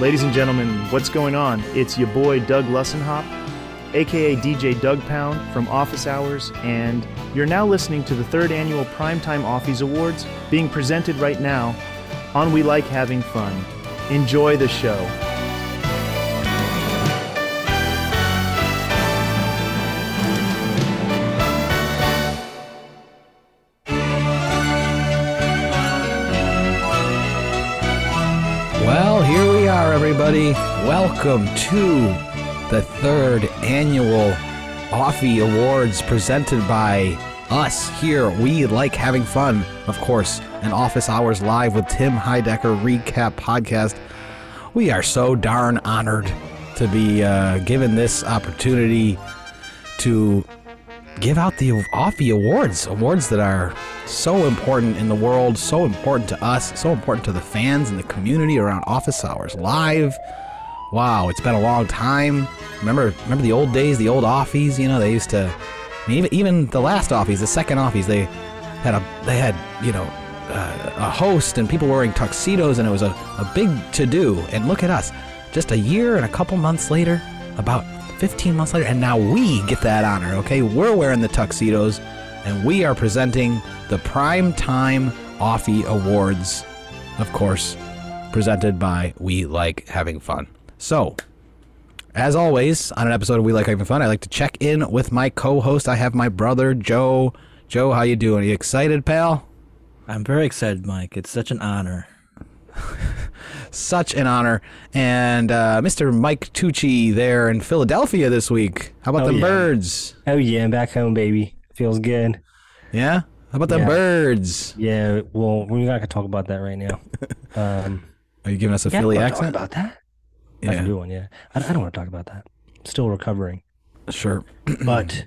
Ladies and gentlemen, what's going on? It's your boy Doug Lussenhop, aka DJ Doug Pound from Office Hours, and you're now listening to the third annual Primetime Offies Awards being presented right now on We Like Having Fun. Enjoy the show. Everybody. Welcome to the third annual Offie Awards presented by us here. We like having fun, of course, an Office Hours Live with Tim Heidecker recap podcast. We are so darn honored to be uh, given this opportunity to give out the Offie Awards, awards that are so important in the world, so important to us, so important to the fans and the community around Office Hours Live. Wow, it's been a long time. Remember, remember the old days, the old Offies. You know, they used to. I mean, even even the last Offies, the second Offies, they had a they had you know uh, a host and people wearing tuxedos, and it was a, a big to do. And look at us, just a year and a couple months later, about 15 months later, and now we get that honor. Okay, we're wearing the tuxedos, and we are presenting the Prime Time Offie Awards, of course, presented by We Like Having Fun. So, as always, on an episode of We Like Having Fun, I like to check in with my co-host. I have my brother Joe. Joe, how you doing? Are you excited, pal? I'm very excited, Mike. It's such an honor. Such an honor. And uh, Mr. Mike Tucci there in Philadelphia this week. How about Oh, the yeah. birds? Oh yeah, I'm back home, baby. Feels good. Yeah? How about the Yeah. birds? Yeah. Well, we're not gonna talk about that right now. Um, Are you giving us a yeah, Philly accent? Talk about that. Yeah. can do one. Yeah. I, I don't want to talk about that. Still recovering, Sure. but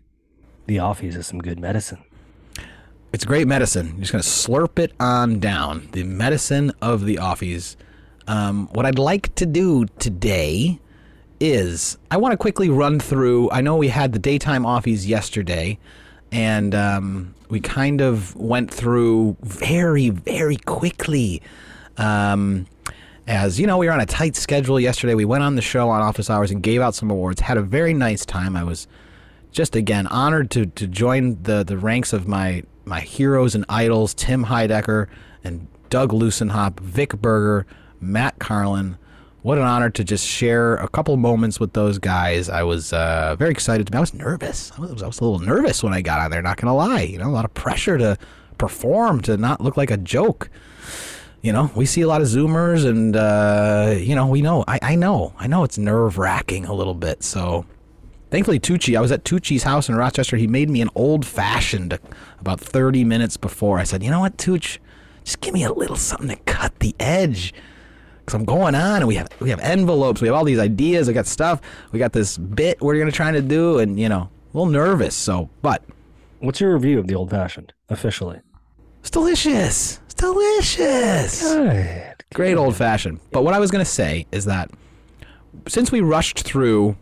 the offies is some good medicine. It's great medicine. You're just going to slurp it on down. The medicine of the offies. Um, what I'd like to do today is I want to quickly run through. I know we had the daytime offies yesterday, and um, we kind of went through very, very quickly. Um, as you know, we were on a tight schedule yesterday. We went on the show on office hours and gave out some awards. Had a very nice time. I was just again honored to to join the the ranks of my my heroes and idols Tim Heidecker and Doug Lussenhop, Vic Berger, Matt Carlin. What an honor to just share a couple moments with those guys. I was uh, very excited. To be, I was nervous. I was, I was a little nervous when I got on there. Not gonna lie, you know, a lot of pressure to perform to not look like a joke you know, we see a lot of Zoomers, and uh, you know, we know. I, I know, I know, it's nerve wracking a little bit. So, thankfully, Tucci. I was at Tucci's house in Rochester. He made me an old fashioned about thirty minutes before. I said, you know what, Tucci, just give me a little something to cut the edge. Cause I'm going on, and we have we have envelopes, we have all these ideas, I got stuff, we got this bit we're gonna try to do, and you know, a little nervous. So, but What's your review of the old fashioned officially? it's delicious. It's delicious. Good. great old fashioned. But what I was to say is that since we rushed through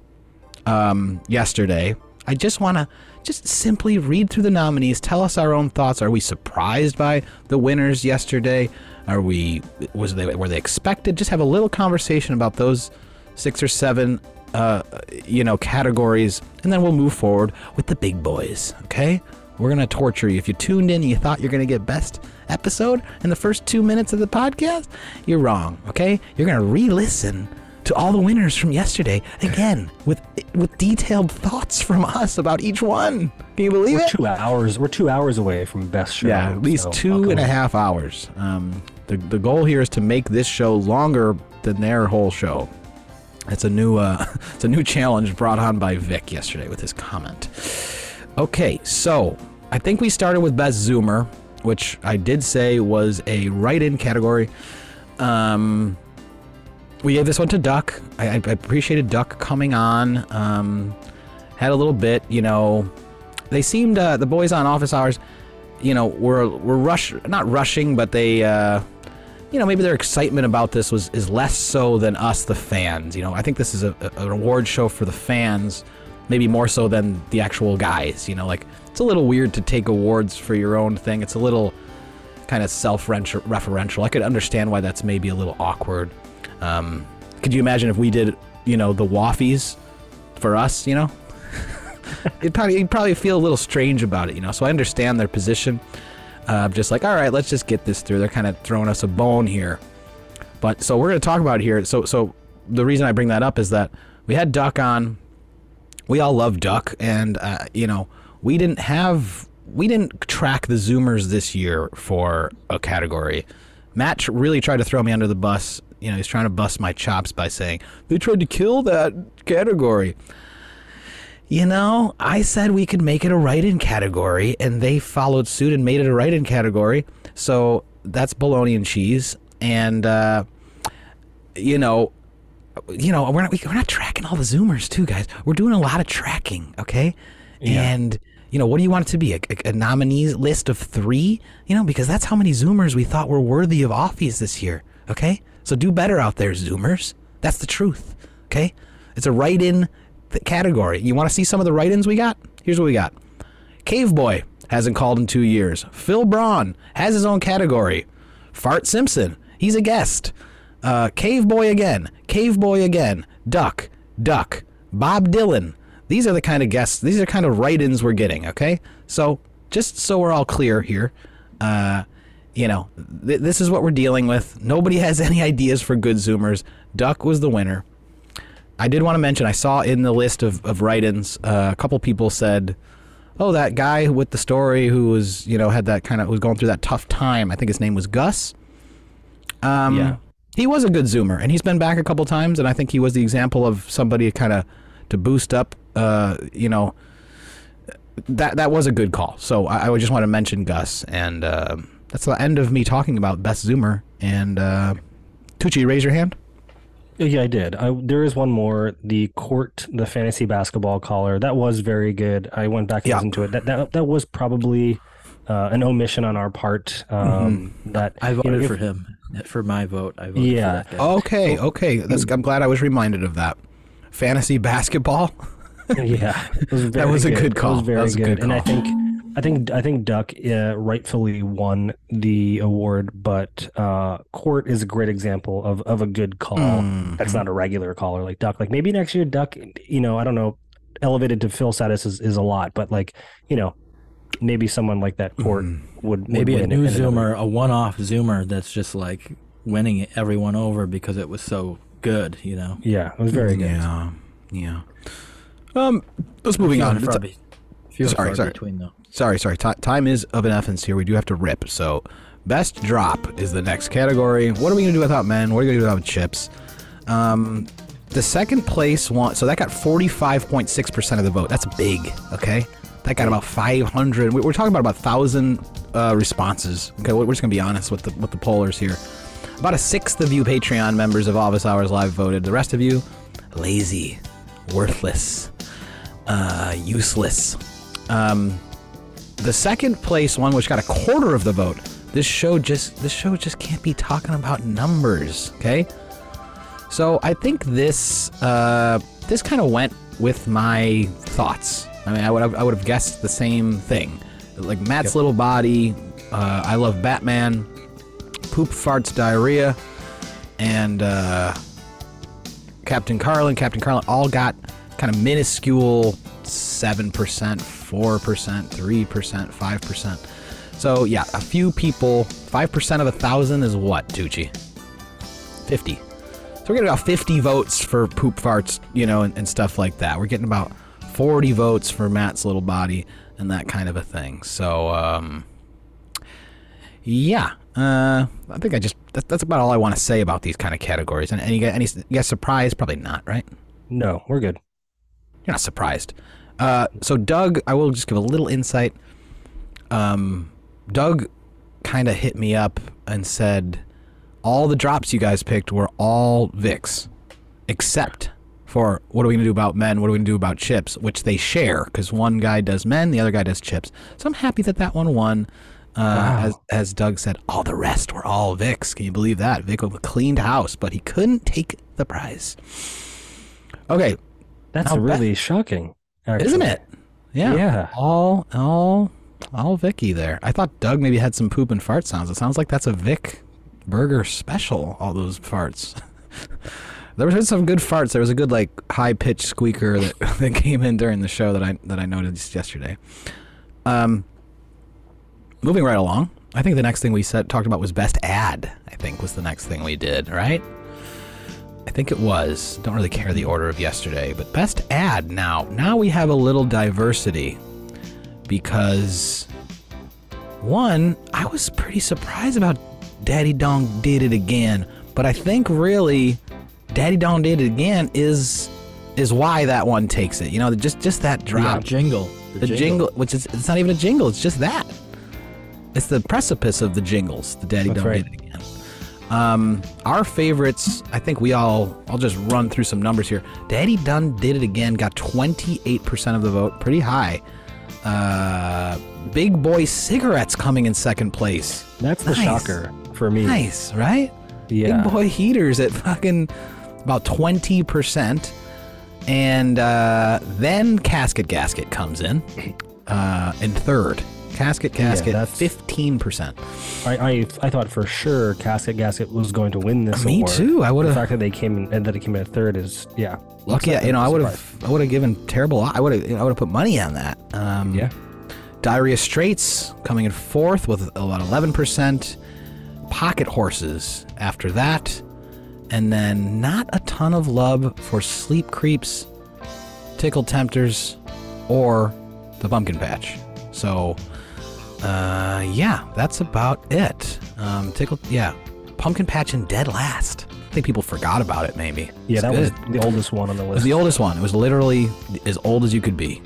um, yesterday, I just want to just simply read through the nominees, tell us our own thoughts. Are we surprised by the winners yesterday? Are we was they were they expected? Just have a little conversation about those six or seven uh, you know categories, and then we'll move forward with the big boys. Okay. We're gonna torture you. If you tuned in and you thought you're gonna get best episode in the first two minutes of the podcast, you're wrong. Okay, you're gonna re-listen to all the winners from yesterday again with with detailed thoughts from us about each one. Can you believe We're it? two hours. We're two hours away from best show. Yeah, at least so two buckle and a half hours. Um, the the goal here is to make this show longer than their whole show. It's a new uh, it's a new challenge brought on by Vic yesterday with his comment. Okay, so I think we started with best Zoomer, which I did say was a write-in category. Um, we gave this one to Duck. I, I appreciated Duck coming on. Um, had a little bit, you know. They seemed uh, the boys on Office Hours, you know, were were rush not rushing, but they, uh, you know, maybe their excitement about this was is less so than us, the fans. You know, I think this is a, a, an award show for the fans, maybe more so than the actual guys. You know, like it's a little weird to take awards for your own thing. It's a little kind of self-referential. I could understand why that's maybe a little awkward. Um, could you imagine if we did, you know, the Waffies for us, you know? it'd probably you'd probably feel a little strange about it, you know. So I understand their position. Uh, just like, all right, let's just get this through. They're kind of throwing us a bone here. But so we're going to talk about here. So so the reason I bring that up is that we had Duck on. We all love Duck, and uh, you know we didn't have we didn't track the Zoomers this year for a category. Matt really tried to throw me under the bus. You know, he's trying to bust my chops by saying they tried to kill that category. You know, I said we could make it a write-in category, and they followed suit and made it a write-in category. So that's bologna and cheese, and uh, you know, you know, we're not we're not tracking all the Zoomers too, guys. We're doing a lot of tracking, okay? Yeah. And you know, what do you want it to be? A, a, a nominees list of three? You know, because that's how many Zoomers we thought were worthy of offies this year. Okay, so do better out there, Zoomers. That's the truth. Okay, it's a write-in th- category. You want to see some of the write-ins we got? Here's what we got. Cave Boy hasn't called in two years. Phil Braun has his own category. Fart Simpson, he's a guest. Uh, Cave Boy again. Cave Boy again. Duck. Duck. Bob Dylan. These are the kind of guests. These are kind of write-ins we're getting. Okay, so just so we're all clear here, uh, you know, th- this is what we're dealing with. Nobody has any ideas for good Zoomers. Duck was the winner. I did want to mention I saw in the list of, of write-ins uh, a couple people said, "Oh, that guy with the story who was you know had that kind of was going through that tough time. I think his name was Gus. Um, Yeah. he was a good Zoomer, and he's been back a couple times, and I think he was the example of somebody to kind of to boost up. Uh, you know, that that was a good call. So I, I would just want to mention Gus, and uh, that's the end of me talking about best Zoomer. And uh, Tucci, raise your hand. Yeah, I did. I, there is one more. The court, the fantasy basketball caller. That was very good. I went back and Yeah. listened to it. That that, that was probably uh, an omission on our part. Um, That I you know, voted if- for him. For my vote, I voted Yeah. for that guy. Okay, okay. That's, I'm glad I was reminded of that. Fantasy basketball. Yeah, was That very was a good. good It call. was very That was a good call. And I think, I think, I think Duck uh, rightfully won the award, but uh, Court is a great example of of a good call. Mm-hmm. That's not a regular caller like Duck. Like maybe next year, Duck, you know, I don't know, elevated to Phil status is, is a lot, but like you know, maybe someone like that Court Mm-hmm. would, would Maybe a new Zoomer, a one-off Zoomer that's just like winning everyone over because it was so good. You know. Yeah, it was very good. Yeah, yeah. Um, let's moving on. and far be- few and Sorry, sorry. Between though. Sorry, sorry. Ti time is of an essence here. We do have to rip. So, best drop is the next category. What are we gonna do without men? What are we gonna do without chips? Um, the second place one. So that got 45.6 percent of the vote. That's big. Okay, that got about 500. we- We're talking about about thousand uh, responses. Okay, we're just gonna be honest with the with the pollers here. About a sixth of you Patreon members of Office Hours Live voted. The rest of you, lazy, worthless, uh, useless. Um, the second place one, which got a quarter of the vote. This show just this show just can't be talking about numbers, okay? So I think this uh, this kind of went with my thoughts. I mean, I would have, I would have guessed the same thing. Like Matt's little body, uh, I love Batman, poop farts diarrhea, and uh, Captain Carlin, Captain Carlin all got kind of minuscule 7%, 4%, 3%, 5%. So, yeah, a few people, 5% of a thousand is what, Tucci? 50. So we're getting about 50 votes for poop farts, you know, and, and stuff like that. We're getting about 40 votes for Matt's little body and that kind of a thing. So, um, yeah, uh, I think I just that, that's about all I want to say about these kind of categories. And, and you get any you guys surprised? Probably not, right? No, we're good. You're not surprised. Uh, so Doug, I will just give a little insight. Um, Doug kind of hit me up and said all the drops you guys picked were all Vicks, except for what are we gonna do about men? What are we gonna do about chips? Which they share because one guy does men, the other guy does chips. So I'm happy that that one won. Uh, as, as Doug said, all the rest were all Vicks. Can you believe that? Vic cleaned house, but he couldn't take the prize. Okay, That's Now, Beth- really shocking, actually. isn't it? Yeah. Yeah. All all all Vicky there. I thought Doug maybe had some poop and fart sounds. It sounds like that's a Vic Berger special, all those farts. There was some good farts. There was a good like high pitched squeaker that, that came in during the show that I that I noticed yesterday. Um, moving right along. I think the next thing we said talked about was best ad. I think was the next thing we did, right? I think it was. Don't really care the order of yesterday, but best ad now. Now we have a little diversity because one, I was pretty surprised about Daddy Dong did it again, but I think really Daddy Dong did it again is is why that one takes it. You know, just just that The drop, jingle. the jingle, which is it's not even a jingle, it's just that. It's the precipice of the jingles. The Daddy That's Dong right. did it again. Um, our favorites, I think we all, I'll just run through some numbers here. Daddy Dong did it again, got 28% of the vote, pretty high. Uh, Big Boy Cigarettes coming in second place. That's the Nice. shocker for me. Nice, right? Yeah. Big Boy Heaters at fucking about 20%. And uh, then Casket Gasket comes in uh, in third. Casket Gasket, that's- 15%. I, I I thought for sure Casket Gasket was going to win this Me award. too. I would've- The fact that they came in and that it came in third is yeah. Look, yeah, you know, I would have, I would have given terrible. I would have, I would have put money on that. Um, Yeah. Diarrhea Straits coming in fourth with about eleven percent. Pocket Horses after that, and then not a ton of love for Sleep Creeps, Tickle Tempters, or the Pumpkin Patch. So, uh, yeah, that's about it. Um, Tickle, yeah, Pumpkin Patch and Dead Last. I think people forgot about it. Maybe. Yeah, It's that good. was the oldest one on the list. It was the oldest one. It was literally as old as you could be.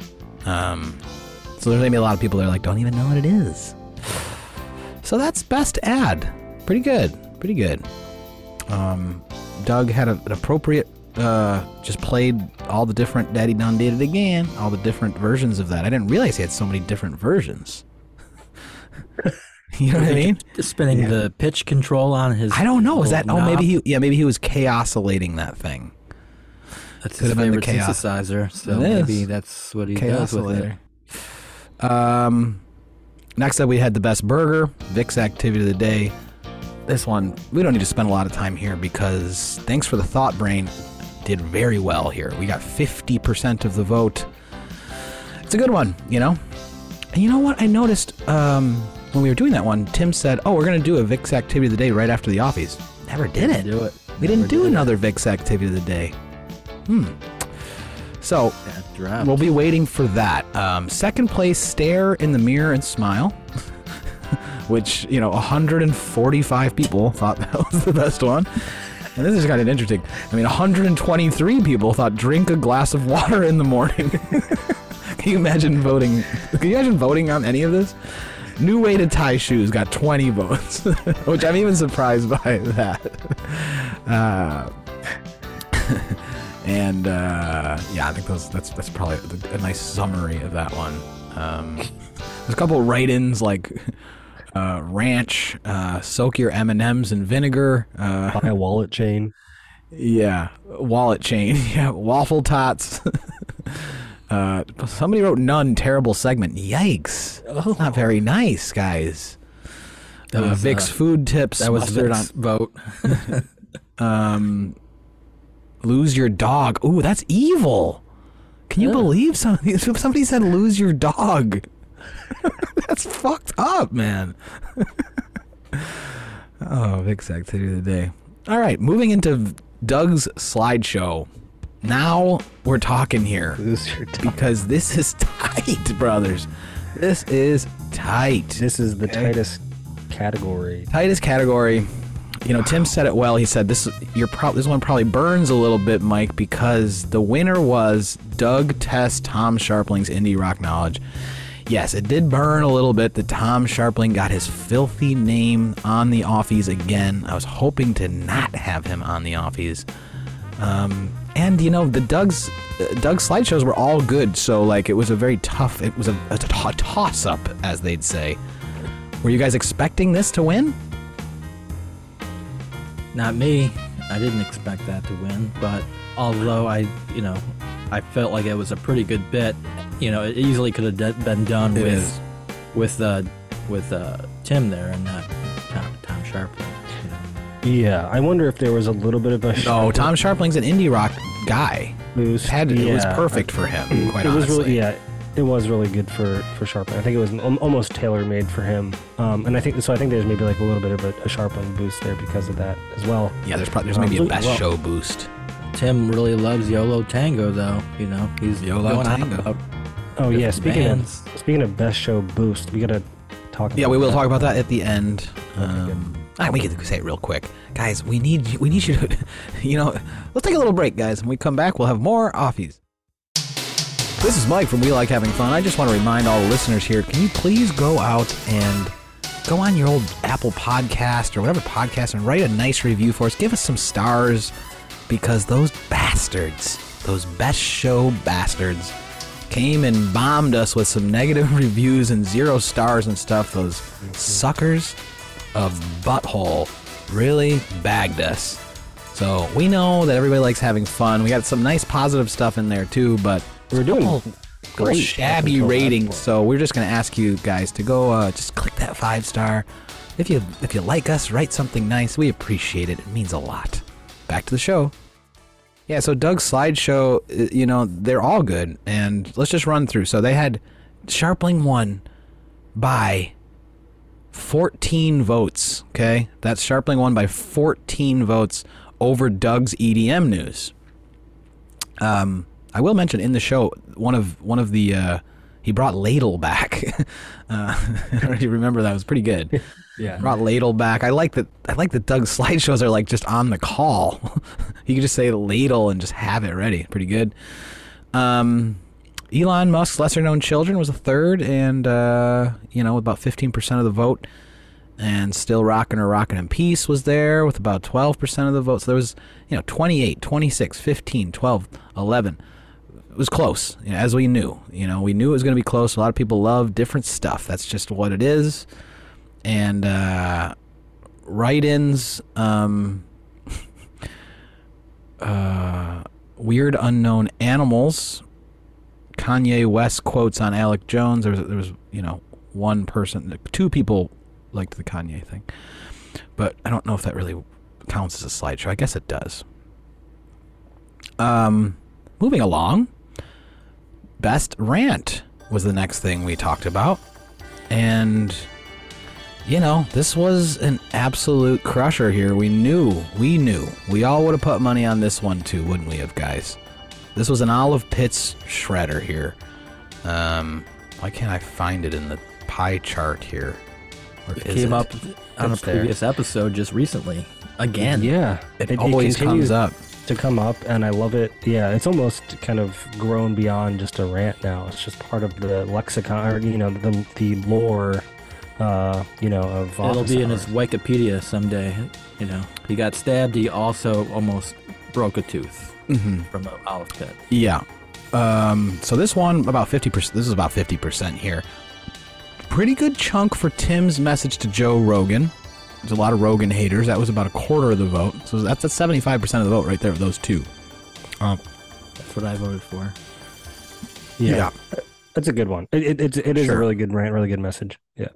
Um, so there's maybe a lot of people that are like, don't even know what it is. So that's best ad. Pretty good. Pretty good. Um, Doug had a, an appropriate, uh, just played all the different Daddy Dong did it again, all the different versions of that. I didn't realize he had so many different versions. you know what I mean? spinning the pitch control on his. I don't know. Is that? little Oh, maybe he. Yeah, maybe he was chaosating that thing. That's could his have been the favorite synthesizer. So maybe that's what he does with it. Um, next up, we had the best burger, Vic's activity of the day. This one, we don't need to spend a lot of time here because thanks for the thought brain, did very well here. We got 50% of the vote. It's a good one, you know? And you know what? I noticed um, when we were doing that one, Tim said, Oh, we're going to do a VIX activity of the day right after the offies. Never did it. Do it. We didn't do did it. another Vic's activity of the day. Hmm. So. We'll be waiting for that. Um, second place, stare in the mirror and smile, which you know, 145 people thought that was the best one. And this is kind of interesting. I mean, 123 people thought drink a glass of water in the morning. can you imagine voting? Can you imagine voting on any of this? New way to tie shoes got 20 votes, which I'm even surprised by that. Uh, and uh, yeah, I think those that's that's probably a nice summary of that one. Um, there's a couple write-ins like uh, ranch, uh, soak your M and M's in vinegar. Uh, Buy a wallet chain. yeah, wallet chain. Yeah, waffle tots. Uh, somebody wrote none. Terrible segment. Yikes! That's not very nice, guys. That uh, was, Vic's uh, food tips. that was third Vic's vote. Um, lose your dog. Ooh, that's evil. Can you Yeah. believe somebody? Somebody said lose your dog. that's fucked up, man. oh, Vic's activity of the day. All right, moving into Doug's slideshow. Now we're talking here because this is tight, brothers. This is tight. This is the Okay. tightest category. Tightest category. You know, Tim said it well. He said this your pro- this one probably burns a little bit, Mike, because the winner was Doug Test Tom Scharpling's indie rock knowledge. Yes, it did burn a little bit that Tom Scharpling got his filthy name on the offies again. I was hoping to not have him on the offies. Um, and you know, the Doug's uh, Doug's slideshows were all good, so like it was a very tough. It was a, a t- toss up, as they'd say. Were you guys expecting this to win? Not me. I didn't expect that to win, but although I, you know, I felt like it was a pretty good bit. You know, it easily could have de- been done It with is. with uh with uh Tim there and not Tom, Tom Scharpling. You know. Yeah, I wonder if there was a little bit of a No, Tom Scharpling's an indie rock guy. boost. Had it was perfect for him. Quite it was really yeah it was really good for for Scharpling. I think it was almost tailor made for him. Um, and I think so. I think there's maybe like a little bit of a, a Scharpling boost there because of that as well. Yeah, there's probably there's maybe a Um, best well- show boost. Tim really loves YOLO Tango, though. You know, he's YOLO going Tango. about Oh yeah, speaking bands. of speaking of best show boost, we gotta talk. Yeah, we will that. talk about that at the end. Okay, Um, ah, we get can say it real quick, guys. We need we need you to, you know, let's take a little break, guys. When we come back, we'll have more offies. This is Mike from We Like Having Fun. I just want to remind all the listeners here: Can you please go out and go on your old Apple Podcast or whatever podcast and write a nice review for us? Give us some stars because those bastards, those best show bastards, came and bombed us with some negative reviews and zero stars and stuff. Those suckers of butthole really bagged us. So we know that everybody likes having fun. We got some nice positive stuff in there too, but We're doing couple, couple great shabby ratings. So we're just gonna ask you guys to go uh, just click that five star. If you if you like us, write something nice. We appreciate it. It means a lot. Back to the show. Yeah, so Doug's slideshow, uh, you know, they're all good. And let's just run through. So they had Scharpling one by 14 votes. Okay. That's Scharpling won by 14 votes over Doug's EDM news. Um, I will mention in the show one of one of the uh, he brought Ladle back. uh, I don't know if you remember that it was pretty good. Yeah. Brought Ladle back. I like that. I like that Doug's slideshows are like just on the call. you can just say Ladle and just have it ready. Pretty good. Um, Elon Musk's lesser known children was a third, and uh, you know about fifteen percent of the vote. And still rocking or rocking in peace was there with about 12% of the votes. So there was, you know, 28, 26, 15, 12, 11 it was close, you know, as we knew. You know, we knew it was going to be close. A lot of people love different stuff. That's just what it is. And uh, write-ins, um, uh, weird unknown animals. Kanye West quotes on Alex Jones. There was, there was, you know, one person, two people liked the Kanye thing, but I don't know if that really counts as a slideshow. I guess it does. Um, moving along best rant was the next thing we talked about. And you know, this was an absolute crusher here. We knew, we knew. We all would have put money on this one too, wouldn't we have, guys? This was an Olive Pitts shredder here. Um, why can't I find it in the pie chart here? Where It is came it? up on a It's there. previous episode just recently. Again. Yeah, It, always comes up. to come up, and I love it. Yeah, it's almost kind of grown beyond just a rant now. It's just part of the lexicon, or you know, the the lore, uh, you know, of It'll office be in his. Wikipedia someday. You know, he got stabbed. He also almost broke a tooth hmm from the olive pit. Yeah. Um, so this one about fifty percent. This is about fifty percent here. Pretty good chunk for Tim's message to Joe Rogan. There's a lot of Rogan haters. That was about a quarter of the vote. So that's a seventy-five percent of the vote right there. Of those two. That's what I voted for. yeah, that's a good one. It, it, it's it is Sure. a really good rant, really good message. Yeah,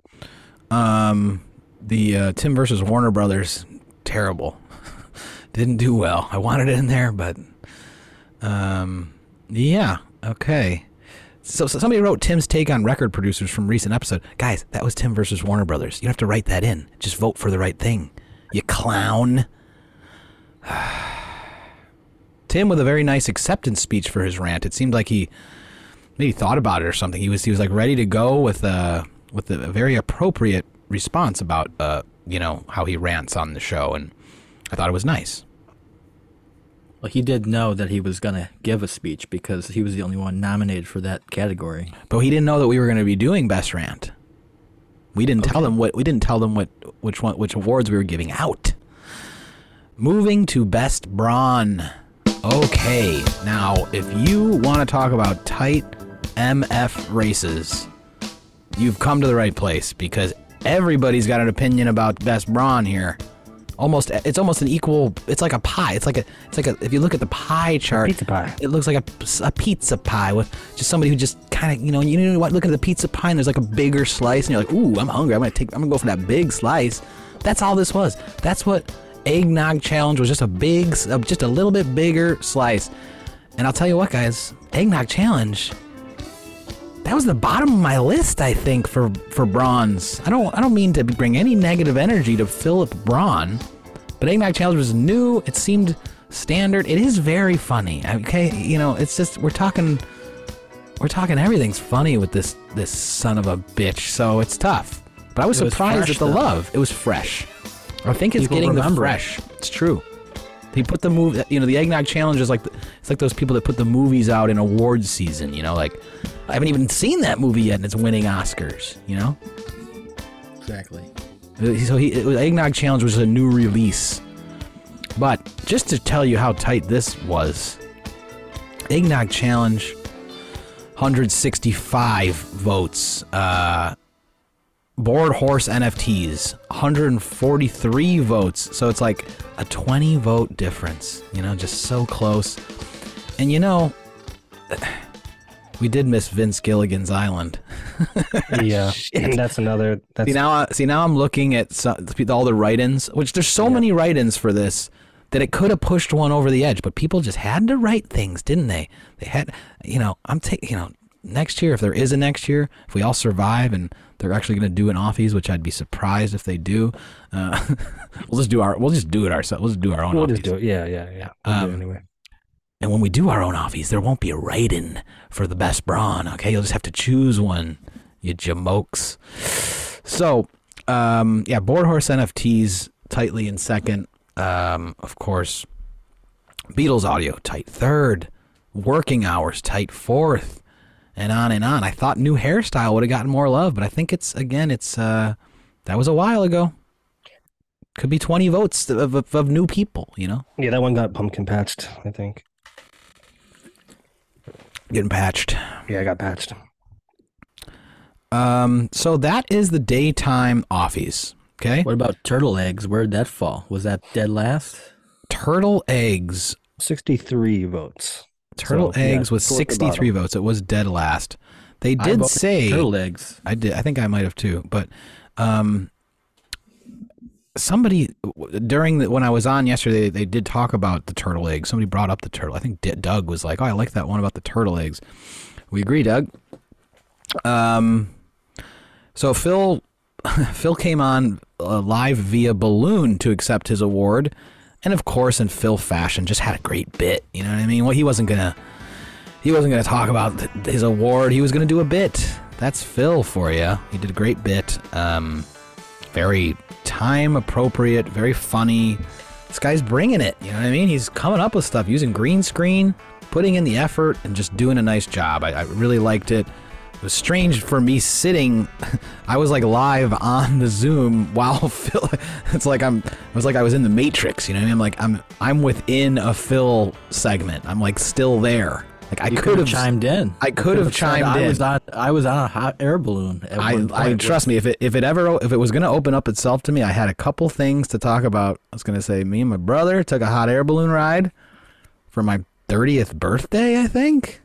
Um, the uh, Tim versus Warner Brothers, terrible. Didn't do well. I wanted it in there, but um, yeah, okay. So, so somebody wrote Tim's take on record producers from recent episode. Guys, that was Tim versus Warner Brothers. You have to write that in. Just vote for the right thing. You clown. Tim with a very nice acceptance speech for his rant. It seemed like he maybe thought about it or something. He was he was like ready to go with uh with a very appropriate response about uh you know how he rants on the show, and I thought it was nice. Well, he did know that he was going to give a speech because he was the only one nominated for that category. But he didn't know that we were going to be doing best rant. We didn't tell them what we didn't tell them what which one which awards we were giving out. Moving to best brawn. Okay, now if you want to talk about tight MF races, you've come to the right place because everybody's got an opinion about best brawn here. Almost, it's almost an equal. It's like a pie. It's like a. It's like a. If you look at the pie chart, pizza pie. it looks like a, a pizza pie with just somebody who just kind of you know you know what look at the pizza pie and there's like a bigger slice and you're like ooh I'm hungry I'm gonna take I'm gonna go for that big slice. That's all this was. That's what eggnog challenge was just a big, just a little bit bigger slice. And I'll tell you what, guys, eggnog challenge. That was the bottom of my list, I think, for for bronze. I don't, I don't mean to bring any negative energy to Philip Braun, but eggnog challenge was new. It seemed standard. It is very funny. Okay, you know, it's just we're talking, we're talking. Everything's funny with this this son of a bitch. So it's tough. But I was It was surprised fresh, at the though. love. It was fresh. I think it's People getting the remember it. fresh. It's true. He put the movie, You know, the eggnog challenge is like the, it's like those people that put the movies out in awards season. You know, like I haven't even seen that movie yet, and it's winning Oscars. You know, Exactly. so he it was, eggnog challenge was a new release. But just to tell you how tight this was, eggnog challenge, 165 votes. Uh, board horse NFTs, 143 votes. So it's like a 20 vote difference. You know, just so close. And you know, we did miss Vince Gilligan's Island. Yeah, Shit. that's another. That's See now, uh, see now I'm looking at some, all the write-ins, which there's so many write-ins for this that it could have pushed one over the edge, but people just had to write things, didn't they? They had, you know, I'm taking, you know, next year if there is a next year, if we all survive and they're actually going to do an offies, which I'd be surprised if they do. Uh, we'll just do our, we'll just do it ourselves. We'll just do our own. we'll offies. just do it. Yeah, yeah, yeah. We'll Um, anyway. And when we do our own offies, there won't be a write-in for the best brawn. Okay, you'll just have to choose one, you jamokes. So, um, yeah, board horse NFTs tightly in second. Um, of course, Beatles audio tight third. Working hours tight fourth, and on and on. I thought new hairstyle would have gotten more love, but I think it's again, it's uh, that was a while ago. Could be twenty votes of, of, of new people, you know, Yeah, that one got pumpkin patched. I think. getting patched. Yeah, I got patched. Um, so that is the daytime offies. Okay, What about turtle eggs? Where'd that fall? Was that dead last? turtle eggs. Sixty-three votes. Turtle So, yeah, eggs was toward sixty-three votes. It was dead last. They did say turtle eggs. I did. I think I might have too. But um, somebody during the, when I was on yesterday, they did talk about the turtle eggs. Somebody brought up the turtle. I think D- Doug was like, "Oh, I like that one about the turtle eggs." We agree, Doug. Um, so Phil, Phil came on uh, live via balloon to accept his award, and of course, in Phil fashion, just had a great bit. You know what I mean? Well, he wasn't gonna he wasn't to talk about his award. He was to do a bit. That's Phil for you. He did a great bit. Um, very time appropriate, very funny. This guy's bringing it. You know what I mean? He's coming up with stuff using green screen, putting in the effort, and just doing a nice job. I, I really liked it. It was strange for me sitting. I was like live on the Zoom while Phil. It's like I'm. It was like I was in the Matrix. You know what I mean? I'm like I'm. I'm within a Phil segment. I'm like still there. Like I You could have chimed in. I could have chimed I in. was on. I was on a hot air balloon. I, I trust me. If it if it ever if it was gonna open up itself to me, I had a couple things to talk about. I was gonna say me and my brother took a hot air balloon ride for my thirtieth birthday, I think,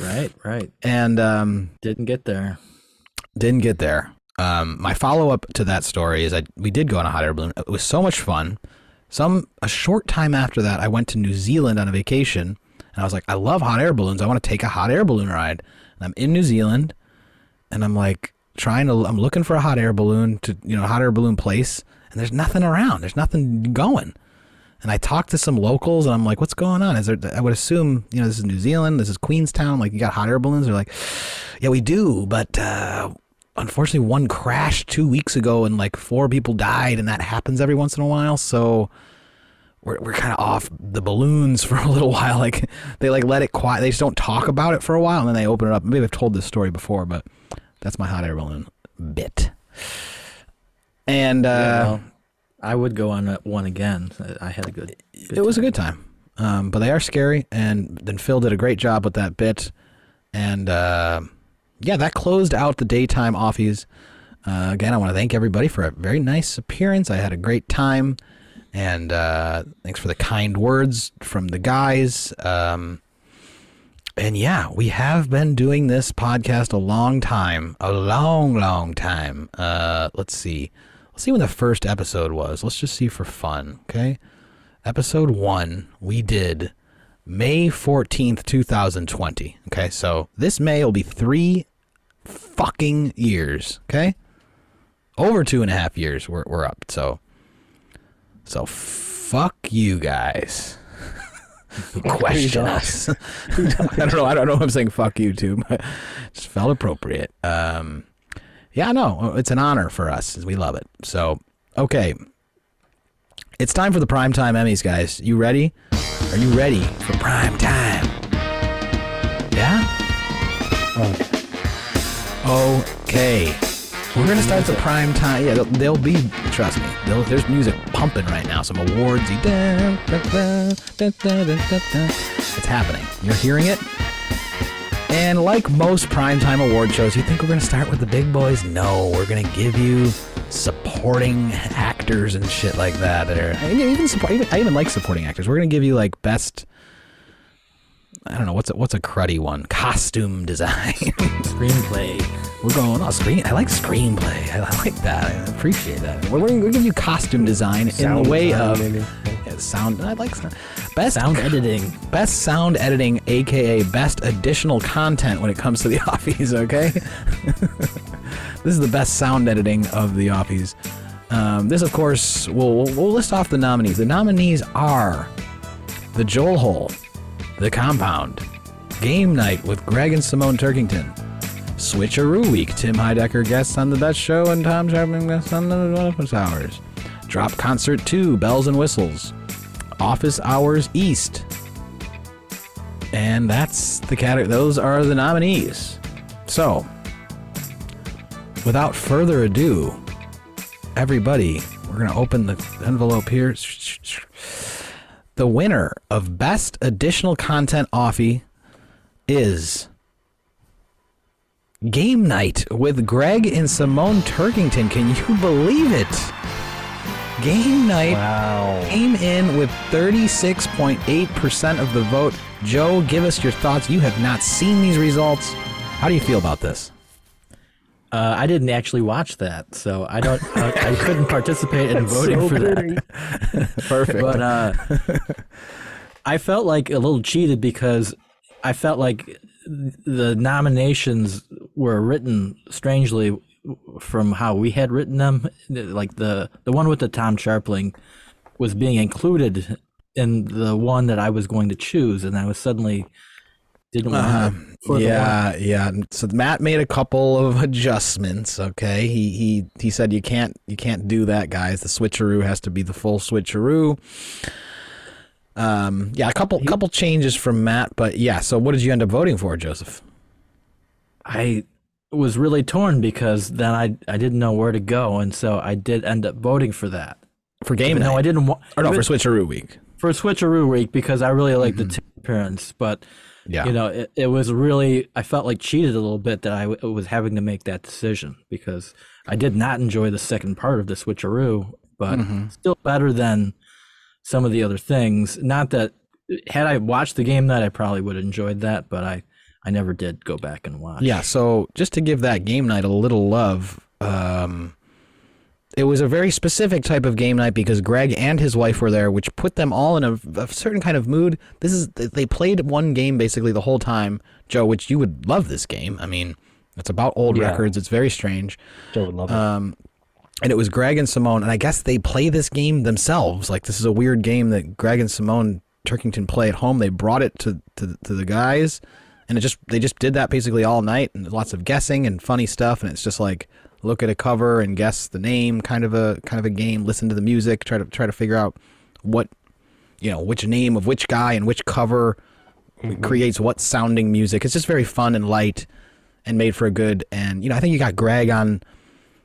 Right, right. and um, Didn't get there. didn't get there. Um, my follow up to that story is I we did go on a hot air balloon. It was so much fun. Some a short time after that, I went to New Zealand on a vacation, and I was like, I love hot air balloons. I want to take a hot air balloon ride. And I'm in New Zealand, and I'm like trying to. I'm looking for a hot air balloon to you know hot air balloon place, and there's nothing around. There's nothing going. And I talked to some locals, and I'm like, "What's going on?" Is there? I would assume, you know, this is New Zealand. This is Queenstown. Like, you got hot air balloons. They're like, "Yeah, we do, but uh, unfortunately, one crashed two weeks ago, and like four people died, and that happens every once in a while. So we're we're kind of off the balloons for a little while. Like, they like let it quiet. They just don't talk about it for a while, and then they open it up. Maybe I've told this story before, but that's my hot air balloon bit. And uh, Yeah, I would go on one again. I- had a good. good it was a good time. Um, but they are scary, and then Phil did a great job with that bit, and uh, yeah, that closed out the daytime offies. Uh, again, I want to thank everybody for a very nice appearance. I had a great time, and uh, thanks for the kind words from the guys. Um, and yeah, we have been doing this podcast a long time, a long, long time. Uh, let's see. Let's see when the first episode was. Let's just see for fun, okay? Episode one, we did May 14th, 2020. Okay, so this May will be three fucking years, okay? Over two and a half years we're, we're up. So, so fuck you guys. Question us. I don't know. I don't know I'm saying fuck you too, but it just felt appropriate. Um, yeah, no, uh, it's an honor for us. We love it. So, okay. It's time for the primetime Emmys, guys. You ready? Are you ready for prime time? Yeah? Okay. We're gonna start the prime time. Yeah, they'll, they'll be. Trust me. There's music pumping right now. Some da. It's happening. You're hearing it. And like most primetime award shows, you think we're gonna start with the big boys? No, we're gonna give you supporting actors and shit like that. Are even support. Even, I even like supporting actors. We're gonna give you like best. I don't know what's a, what's a cruddy one. Costume design. Screenplay. We're going on screen. I like screenplay. I, I like that. I appreciate that. We're, we're going to give you costume design in the way of. Yeah, sound. I like sound. Best Sound editing. best sound editing, aka best additional content when it comes to the Offies. Okay, this is the best sound editing of the Offies. Um, this, of course, we'll we'll list off the nominees. The nominees are the Joel Hole, the Compound, Game Night with Gregg and Simone Turkington, Switcheroo Week, Tim Heidecker guests on the Best Show and Tom Scharpling guests on the Office Hours, Drop Concert 2, Bells and Whistles, Office Hours East. And that's the category. Those are the nominees. So, without further ado, everybody, we're going to open the envelope here. The winner of Best Additional Content Offie is Game Night with Gregg and Simone Turkington. Can you believe it? Game Night Wow. came in with 36.8% of the vote. Joe, give us your thoughts. You have not seen these results. How do you feel about this? Uh, I didn't actually watch that, so I don't. I, I couldn't participate in voting So for that. Perfect. But uh, I felt like a little cheated because I felt like the nominations were written strangely from how we had written them. Like the the one with the Tom Scharpling was being included in the one that I was going to choose, and I was suddenly didn't want Uh, to. for one. yeah, yeah. So Matt made a couple of adjustments. Okay, he he he said you can't you can't do that, guys. The switcheroo has to be the full switcheroo. Um, yeah, a couple couple changes from Matt, but yeah. So what did you end up voting for, Joseph? I was really torn because then I I didn't know where to go, and so I did end up voting for that. For game No, I didn't want or no, for switcheroo week. for Switcheroo Week because I really like the two parents, but Yeah. you know it, it was really I felt like cheated a little bit that I w- was having to make that decision because I did not enjoy the second part of the Switcheroo, but still better than some of the other things. Not that had I watched the game that I probably would have enjoyed that, but I I never did go back and watch. Yeah, so just to give that game night a little love, um, it was a very specific type of game night because Gregg and his wife were there, which put them all in a, a certain kind of mood. This is they played one game basically the whole time, Joe. Which you would love this game. I mean, it's about old Yeah. records. It's very strange. Joe would love it. Um, and it was Gregg and Simone, and I guess they play this game themselves. Like this is a weird game that Gregg and Simone Turkington play at home. They brought it to to, to the guys, and it just they just did that basically all night, and lots of guessing and funny stuff. And it's just like look at a cover and guess the name, kind of a kind of a game. Listen to the music, try to try to figure out what you know which name of which guy and which cover mm-hmm. creates what sounding music. It's just very fun and light, and made for a good. And you know I think you got Gregg on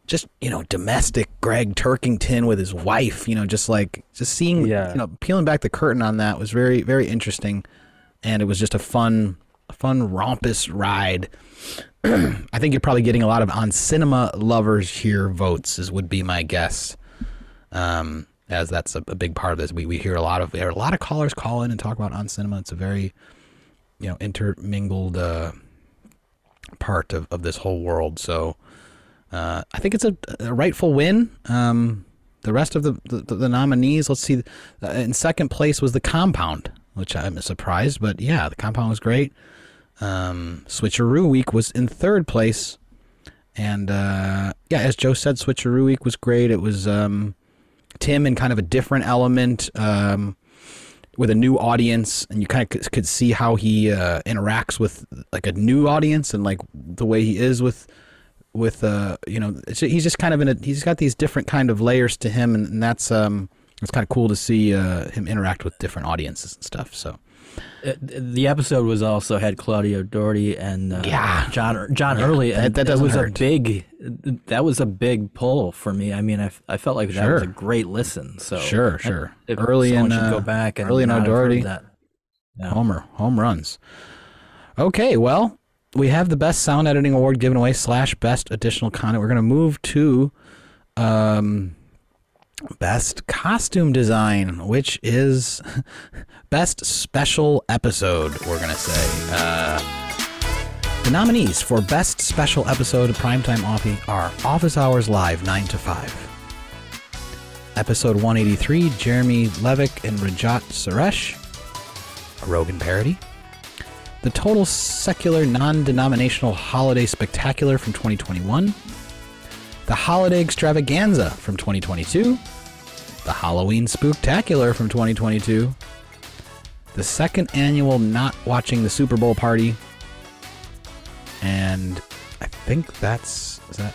just you know domestic Gregg Turkington with his wife. You know, just like just seeing Yeah. you know peeling back the curtain on that was very very interesting, and it was just a fun fun rompous ride. I think you're probably getting a lot of on cinema lovers here votes is would be my guess. Um, as that's a, a big part of this, we, we hear a lot of a lot of callers call in and talk about on cinema. It's a very you know intermingled uh, part of, of this whole world. So Uh, I think it's a, a rightful win. Um, the rest of the, the, the nominees, let's see. Uh, in second place was The Compound, which I'm surprised, but yeah, The Compound was great. Um, Switcheroo Week was in third place. And uh, yeah, as Joe said, Switcheroo Week was great. It was um, Tim in kind of a different element um, with a new audience, and you kind of could, see how he uh, interacts with like a new audience and like the way he is with with uh you know he's just kind of in a he's got these different kind of layers to him, and, and that's um it's kind of cool to see uh, him interact with different audiences and stuff. So the episode was also had Claudia O'Doherty and uh, Yeah. John John Early. and that doesn't was hurt. a big that was a big pull for me. I mean, I, I felt like that was a great listen. So Sure, sure. if Early in, uh, go back and early in not have heard O'Doherty. that. Yeah. Homer, home runs. Okay, well, we have the best sound editing award given away slash best additional content. We're gonna move to um, best costume design, which is best special episode. We're gonna say. Uh, the nominees for best special episode of Primetime Offie are Office Hours Live 9 to 5. Episode 183, Jeremy Levick and Rajat Suresh, a Rogan parody. The Total Secular Non Denominational Holiday Spectacular from 2021. The Holiday Extravaganza from 2022. The Halloween Spooktacular from 2022. The second annual Not Watching the Super Bowl Party. And I think that's. Is that.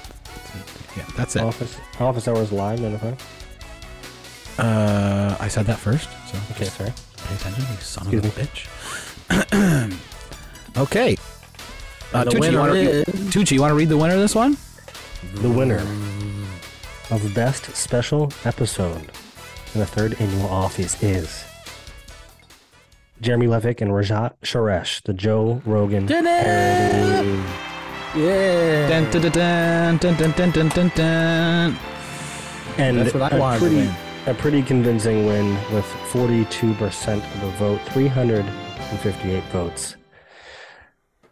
Yeah, that's it. Office office hours live. None of that. Uh, I said that first, so Okay, sorry. pay attention, you son Excuse of a bitch. okay. Uh, Tucci, you wanna, is- Tucci, you want to read the winner of this one? The winner of best special episode in the third annual Office is Jeremy Levick and Rajat Suresh, the Joe Rogan parody. Yeah. Dun, dun, dun, dun, dun, dun, dun, dun, dun. And That's what I a pretty, a pretty convincing win with 42% of the vote, 358 votes.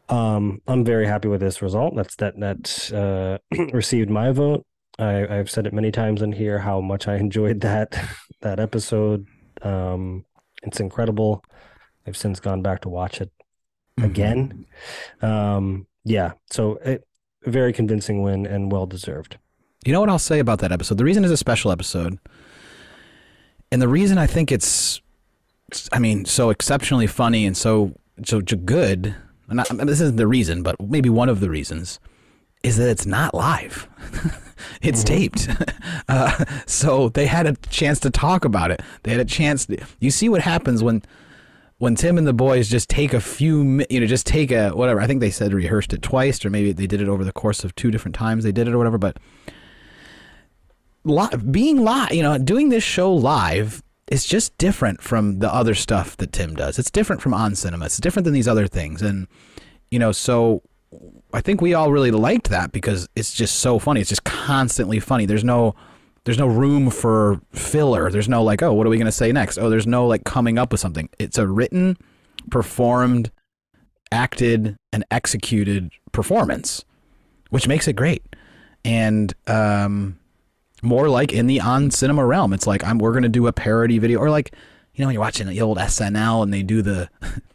Um, I'm very happy with this result. That's that that uh, received my vote. I, I've said it many times in here how much I enjoyed that that episode. Um, it's incredible. I've since gone back to watch it again. Um, yeah, so it, very convincing win and well deserved. You know what I'll say about that episode? The reason it's a special episode, and the reason I think it's, I mean, so exceptionally funny and so so good. And I, mean, this isn't the reason, but maybe one of the reasons is that it's not live. it's taped. uh, so they had a chance to talk about it. They had a chance. To, you see what happens when when Tim and the boys just take a few, you know, just take a whatever. I think they said rehearsed it twice, or maybe they did it over the course of two different times. They did it or whatever. But li- being live, you know, doing this show live is just different from the other stuff that Tim does. It's different from on cinema. It's different than these other things, and you know, so I think we all really liked that because it's just so funny. It's just constantly funny. There's no there's no room for filler. There's no like, oh, what are we going to say next? Oh, there's no like coming up with something. It's a written, performed, acted and executed performance, which makes it great. And um more like in the on cinema realm. It's like I'm we're to do a parody video or like you know when you're watching the old SNL and they do the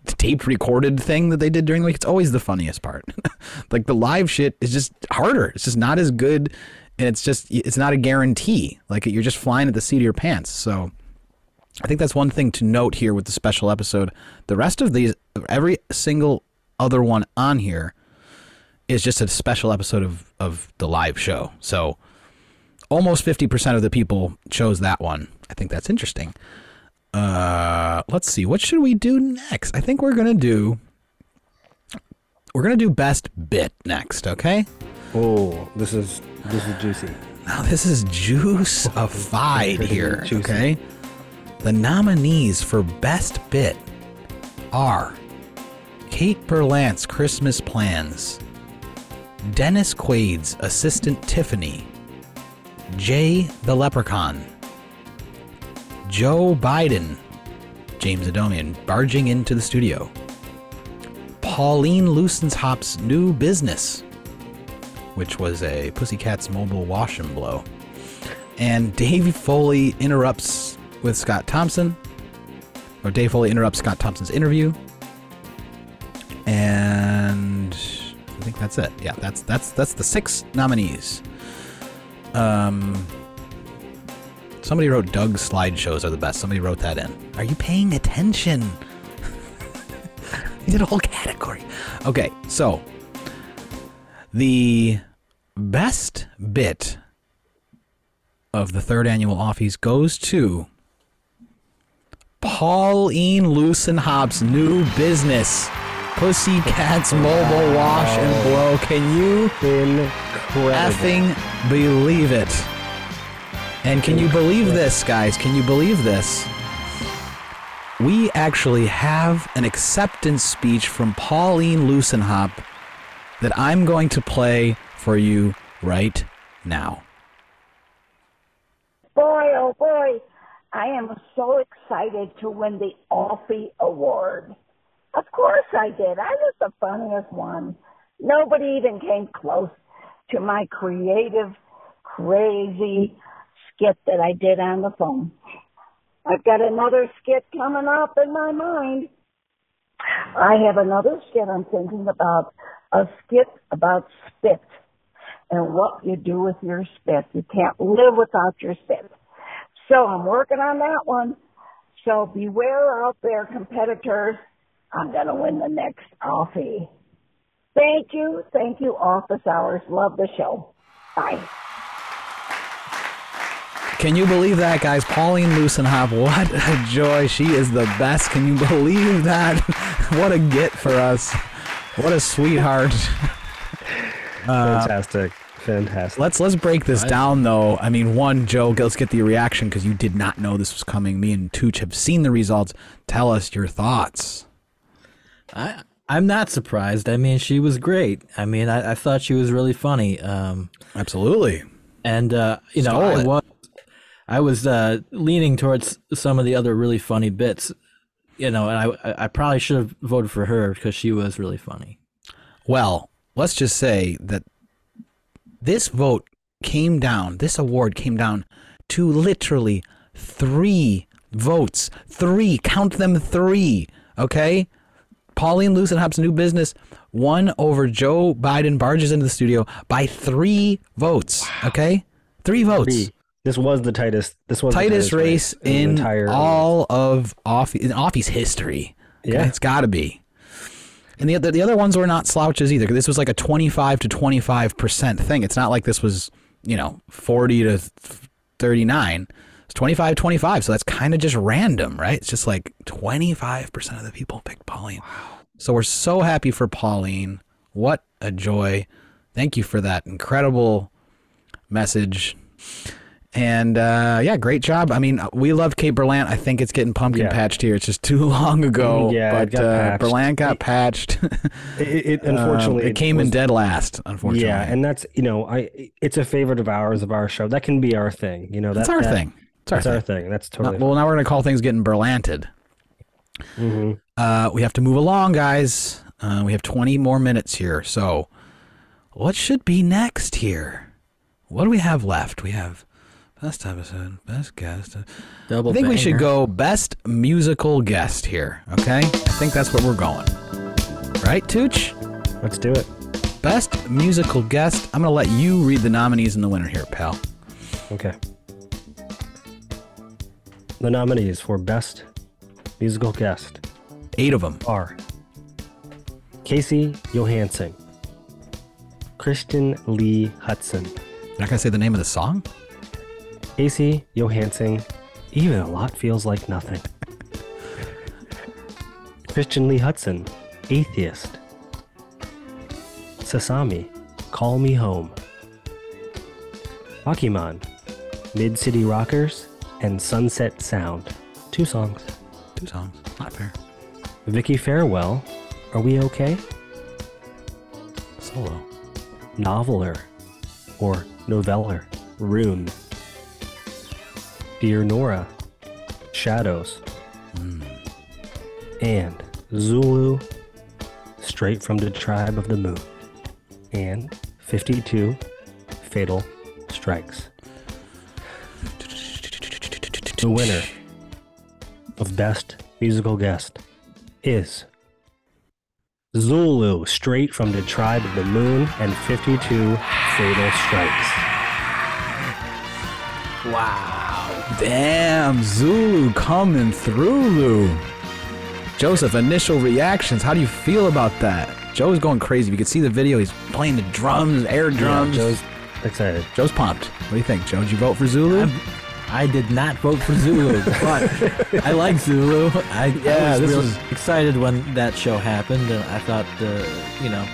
tape recorded thing that they did during the week, it's always the funniest part. like the live shit is just harder. It's just not as good, and it's just it's not a guarantee. Like you're just flying at the seat of your pants. So I think that's one thing to note here with the special episode. The rest of these, every single other one on here, is just a special episode of of the live show. So almost 50% of the people chose that one. I think that's interesting. Uh, let's see. What should we do next? I think we're going to do we're going to do best bit next, okay? Oh, this is this is juicy. Now this is juice of five here, juicy. okay? The nominees for best bit are Kate Berlant's Christmas plans, Dennis Quaid's assistant Tiffany, Jay the Leprechaun, Joe Biden, James Adomian barging into the studio, Pauline Lussenhop's new business, which was a Pussycats mobile wash and blow. And Dave Foley interrupts with Scott Thompson, or Dave Foley interrupts Scott Thompson's interview. And I think that's it. Yeah, that's that's that's the six nominees. Um, somebody wrote Doug's slideshows are the best. Somebody wrote that in. Are you paying attention? he did a whole category. Okay, so the best bit of the third annual Offies goes to Pauline Lussenhop's new business, Pussycats Mobile Wash and Blow. Can you Incredible. effing believe it? And can you believe this, guys? Can you believe this? We actually have an acceptance speech from Pauline Lussenhop that I'm going to play for you right now. Boy, oh boy, I am so excited to win the Offie Award. Of course I did. I was the funniest one. Nobody even came close to my creative, crazy skit that I did on the phone. I've got another skit coming up in my mind. I have another skit I'm thinking about, a skit about spit and what you do with your spit. You can't live without your spit. So I'm working on that one. So beware out there, competitors. I'm going to win the next Offie. Thank you. Thank you, Office Hours. Love the show. Bye. Can you believe that, guys? Pauline Lussenhop, what a joy. She is the best. Can you believe that? what a get for us. What a sweetheart. Fantastic. Fantastic. Let's let's break this down though. I mean, one, Joe, let's get the reaction because you did not know this was coming. Me and Tooch have seen the results. Tell us your thoughts. I I'm not surprised. I mean, she was great. I mean, I, I thought she was really funny. Um, Absolutely. and uh, you know, Stole I it. was I was uh, leaning towards some of the other really funny bits. You know, and I I- I probably should have voted for her because she was really funny. Well, let's just say that this vote came down, this award came down to literally three votes. Three, count them three, okay? Pauline Lussenhop's new business won over Joe Biden barges into the studio by three votes, okay? Three votes. Three. This was the tightest. This was the Tightest race the in entire all of off in Offie's history. Okay? Yeah. it's got to be. And the other the other ones were not slouches either. This was like a twenty five to twenty five percent thing. It's not like this was you know forty to thirty nine. It's 25 25 so that's kind of just random right it's just like 25% of the people picked pauline Wow. so we're so happy for pauline what a joy thank you for that incredible message and uh, yeah, great job. I mean, we love Kate Berlant. I think it's getting pumpkin Yeah. patched here. It's just too long ago. Yeah, but uh. Berlant got patched. It, it, unfortunately, Um, it came in was- dead last. Unfortunately, Yeah, and that's you know, I it's a favorite of ours of our show. That can be our thing. You know, that's our that- thing. It's our That's thing. our thing. That's Now- totally. well, now we're gonna call things getting Berlanted. Mm-hmm. Uh, we have to move along, guys. Uh, we have 20 more minutes here. So, what should be next here? What do we have left? We have best episode, best guest. Double. I think we should go best musical guest here. Okay, I think that's where we're going. Right, Tooch? Let's do it. Best musical guest. I'm gonna let you read the nominees and the winner here, pal. Okay. The nominees for best musical guest Eight of them. are Kacey Johansing, Christian Lee Hutson, Not gonna say the name of the song. Kacey Johansing, even a lot feels like nothing. Christian Lee Hutson, Atheist. Sasami, Call Me Home. Pokemon, Mid City Rockers, and Sunset Sound. Two songs. Two songs. Not fair. Vicky Farewell, Are We Okay? Solo. Noveler, or Noveller, Rune. Dear Nora, Shadows. Hmm. And Zulu, straight from the tribe of the moon. And 52 fatal strikes. The winner of Best Musical Guest is Zulu, straight from the tribe of the moon, and 52 fatal strikes. Wow. Damn, Zulu coming through, Lou. Joseph, initial reactions. How do you feel about that? Joe's going crazy. If you could see the video, he's playing the drums, air drums. Yeah, Joe's excited. Joe's pumped. What do you think, Joe? Did you vote for Zulu? I'm- I did not vote for Zulu, but I like Zulu. I, Yeah, I was this real was- excited when that show happened, and I thought, uh, you know,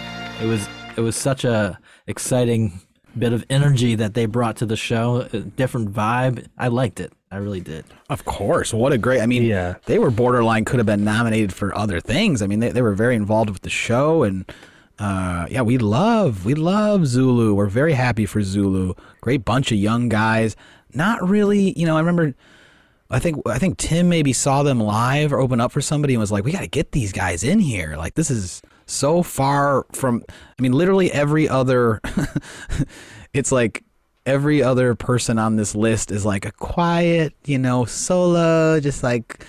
it was it was such a exciting bit of energy that they brought to the show. A different vibe. I liked it. I really did. Of course. What a great. I mean, Yeah. they were borderline could have been nominated for other things. I mean, they, they were very involved with the show and uh, yeah, we love we love Zulu. We're very happy for Zulu. Great bunch of young guys. Not really, you know, I remember I think I think Tim maybe saw them live or open up for somebody and was like, "We got to get these guys in here. Like this is so far from I mean, literally every other it's like every other person on this list is like a quiet, you know, solo, just like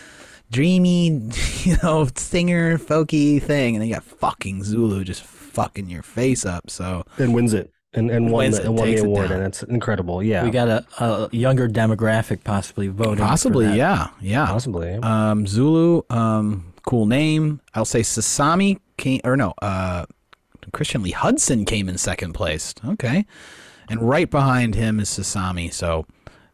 dreamy, you know, singer, folky thing, and then you got fucking Zulu just fucking your face up. So And wins it. And, and won, the, and won the takes it award, and it's incredible. Yeah. We got a, a younger demographic possibly voting. possibly, that. yeah, yeah. Possibly. Um, Zulu, um, cool name. I'll say Sasami came, or no, uh, Christian Lee Hutson came in second place. Okay, and right behind him is Sasami. So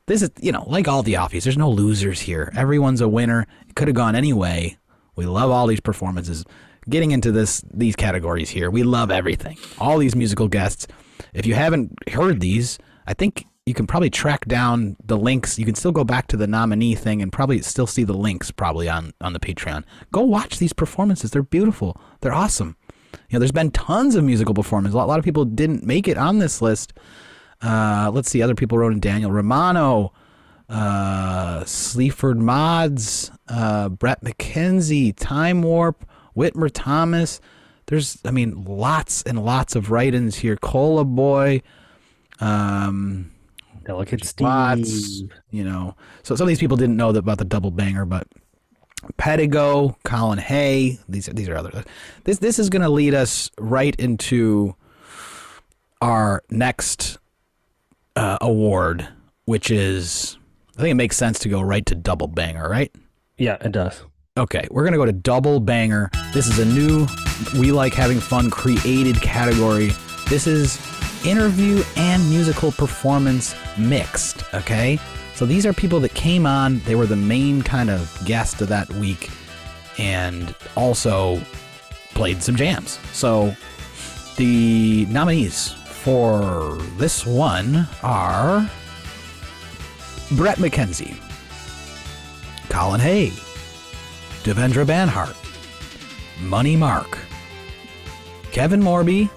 this is, you know, like all the offies. There's no losers here. Everyone's a winner. It could have gone any way. We love all these performances. Getting into this these categories here, we love everything. All these musical guests. If you haven't heard these, I think you can probably track down the links. You can still go back to the nominee thing and probably still see the links probably on on the Patreon. Go watch these performances. They're beautiful. They're awesome. You know, there's been tons of musical performances. A lot, a lot of people didn't make it on this list. Uh, let's see, other people wrote in Daniel Romano, uh, Sleaford Mods, uh, Bret McKenzie, Time Warp, Whitmer Thomas. There's, I mean, lots and lots of write-ins here. Cola Boy, um, Delicate Steve. lots, you know. So some of these people didn't know that about the double banger, but Pedigo, Colin Hay, these are these are other. This this is going to lead us right into our next uh, award, which is I think it makes sense to go right to double banger, right? Yeah, it does. Okay, we're gonna go to double banger. This is a new we like having fun created category. This is interview and musical performance mixed. Okay, so these are people that came on. They were the main kind of guest of that week, and also played some jams. So the nominees for this one are Bret McKenzie, Colin Hay. Devendra Banhart, Money Mark, Kevin Morby,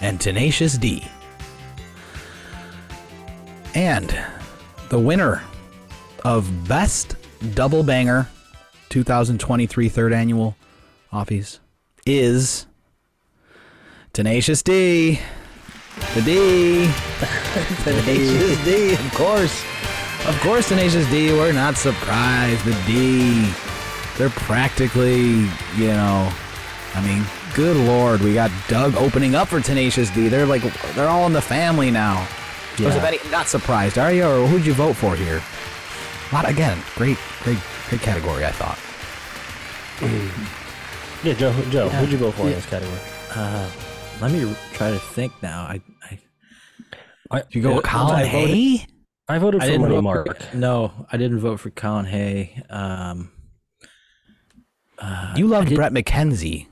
and Tenacious D. And the winner of Best Double Banger 2023 third annual Offies is Tenacious D. The D. Tenacious D, of course. Of course, Tenacious D. We're not surprised. The D. They're practically, you know, I mean, good lord, we got Doug opening up for Tenacious D. They're like, they're all in the family now. Joseph, any, not surprised, are you? Or who'd you vote for here? Not again. Great, great, great category. I thought. Yeah, Joe. Joe, Yeah. who'd you vote for in this category? Uh, let me try to think now. I I, I, You go Uh, with Colin I voted- Hay. I voted I for didn't Money Mark. For, no, I didn't vote for Colin Hay. Um, uh, You I loved did- Bret McKenzie.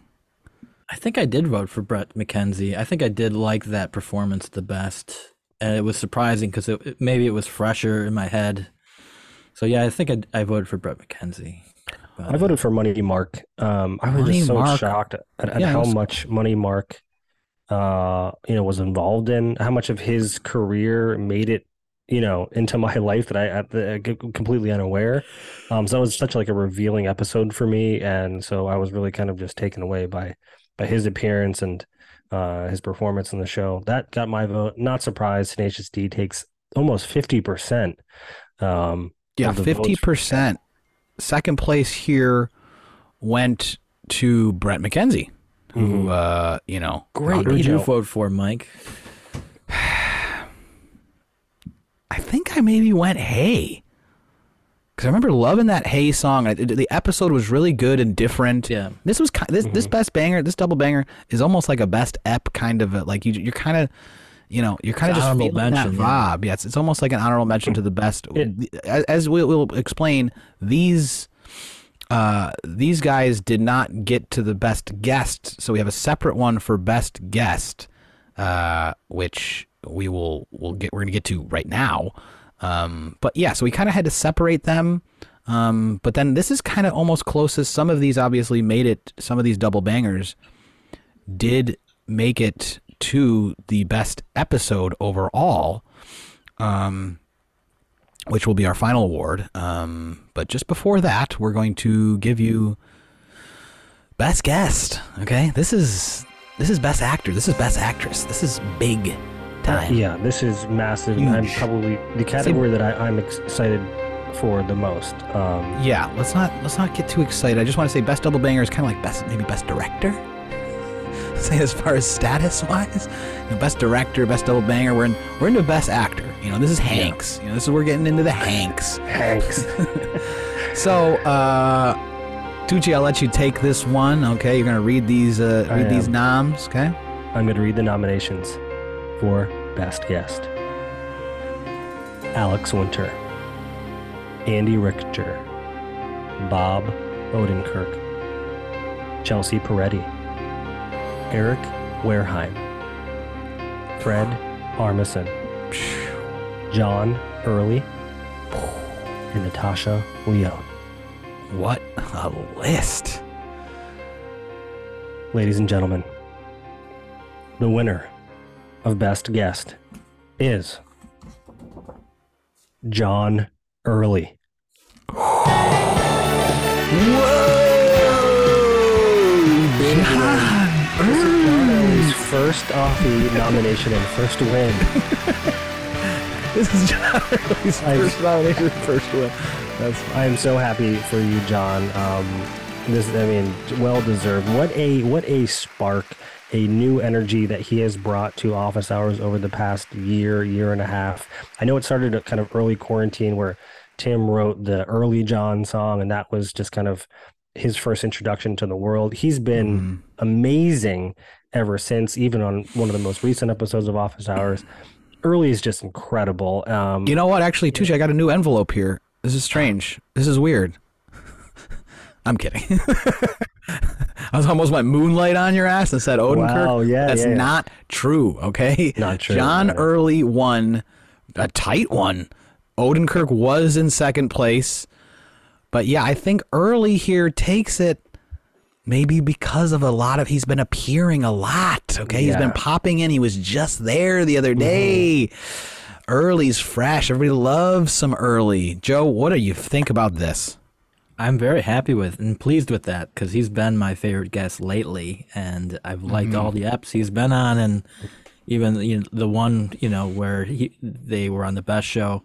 I think I did vote for Bret McKenzie. I think I did like that performance the best, and it was surprising because it, it- maybe it was fresher in my head. So yeah, I think I, I voted for Bret McKenzie. But, I voted for Money Mark. Um, I was Money just so Mark. shocked at, at Yeah, how was- much Money Mark, uh, you know, was involved in, how much of his career made it, you know, into my life that I at the completely unaware. Um, so it was such like a revealing episode for me, and so I was really kind of just taken away by by his appearance and uh, his performance in the show. That got my vote. Not surprised. Tenacious D takes almost fifty percent. Um, Yeah, of the votes. fifty percent. Second place here went to Bret McKenzie, who uh, you know, Great. Who'd you you vote for, Mike? I think I maybe went Hay. Because I remember loving that Hay song. The episode was really good and different. Yeah. This was ki- this this Mm-hmm. best banger. This double banger is almost like a best ep kind of a, like you. You're kind of, you know, you're kind of just honorable feeling that mention, yeah. vibe. Yeah, it's, it's almost like an honorable mention to the best. It- as, as we'll, we'll explain, these uh, these guys did not get to the best guest, so we have a separate one for best guest, uh, which we will we'll get we're gonna get to right now. Um, but yeah, so we kind of had to separate them. Um, but then this is kind of almost closest. Some of these obviously made it. Some of these double bangers did make it to the best episode overall. Um, which will be our final award. Um, but just before that, we're going to give you best guest. Okay, this is this is best actor. This is best actress. This is big time. Yeah, this is massive. and I'm probably the category that I, I'm excited for the most. Um, Yeah, let's not let's not get too excited. I just want to say best double banger is kind of like best maybe best director. Say as far as status wise, you know, best director, best double banger. We're in we're into best actor. You know, this is Hanks. You know, this is we're getting into the Hanks. Hanks. So, uh, Tucci, I'll let you take this one. Okay, you're gonna read these uh, read these noms. Okay. I'm going to read the nominations for Best Guest Alex Winter, Andy Richter, Bob Odenkirk, Chelsea Peretti, Eric Wareheim, Fred Armisen, John Early, and Natasha Lyonne. What a list! Ladies and gentlemen, the winner of Best Guest is John Early. John Early's first Offie nomination and first win. This is John Early's I- first nomination, first win. That's I am so happy for you, John. Um, this, I mean, well deserved. What a what a spark, a new energy that he has brought to office hours over the past year, year and a half. I know it started at kind of early quarantine where Tim wrote the early John song, and that was just kind of his first introduction to the world. He's been amazing ever since, even on one of the most recent episodes of Office Hours. Early is just incredible. Um, You know what? Actually, Tucci, I got a new envelope here. This is strange. This is weird. I'm kidding. I was almost went moonlight on your ass and said Odenkirk. Wow, yeah, That's yeah, yeah. not true, okay? Not true, John yeah. Early won a tight one. Odenkirk was in second place. But yeah, I think Early here takes it maybe because of a lot of he's been appearing a lot. Okay, he's been Mm-hmm. popping in. He was just there the other day. Early's fresh. Everybody loves some early. Joe, what do you think about this? I'm very happy with and pleased with that because he's been my favorite guest lately, and I've liked mm-hmm. all the eps he's been on, and even you know, the one you know where he, they were on the best show,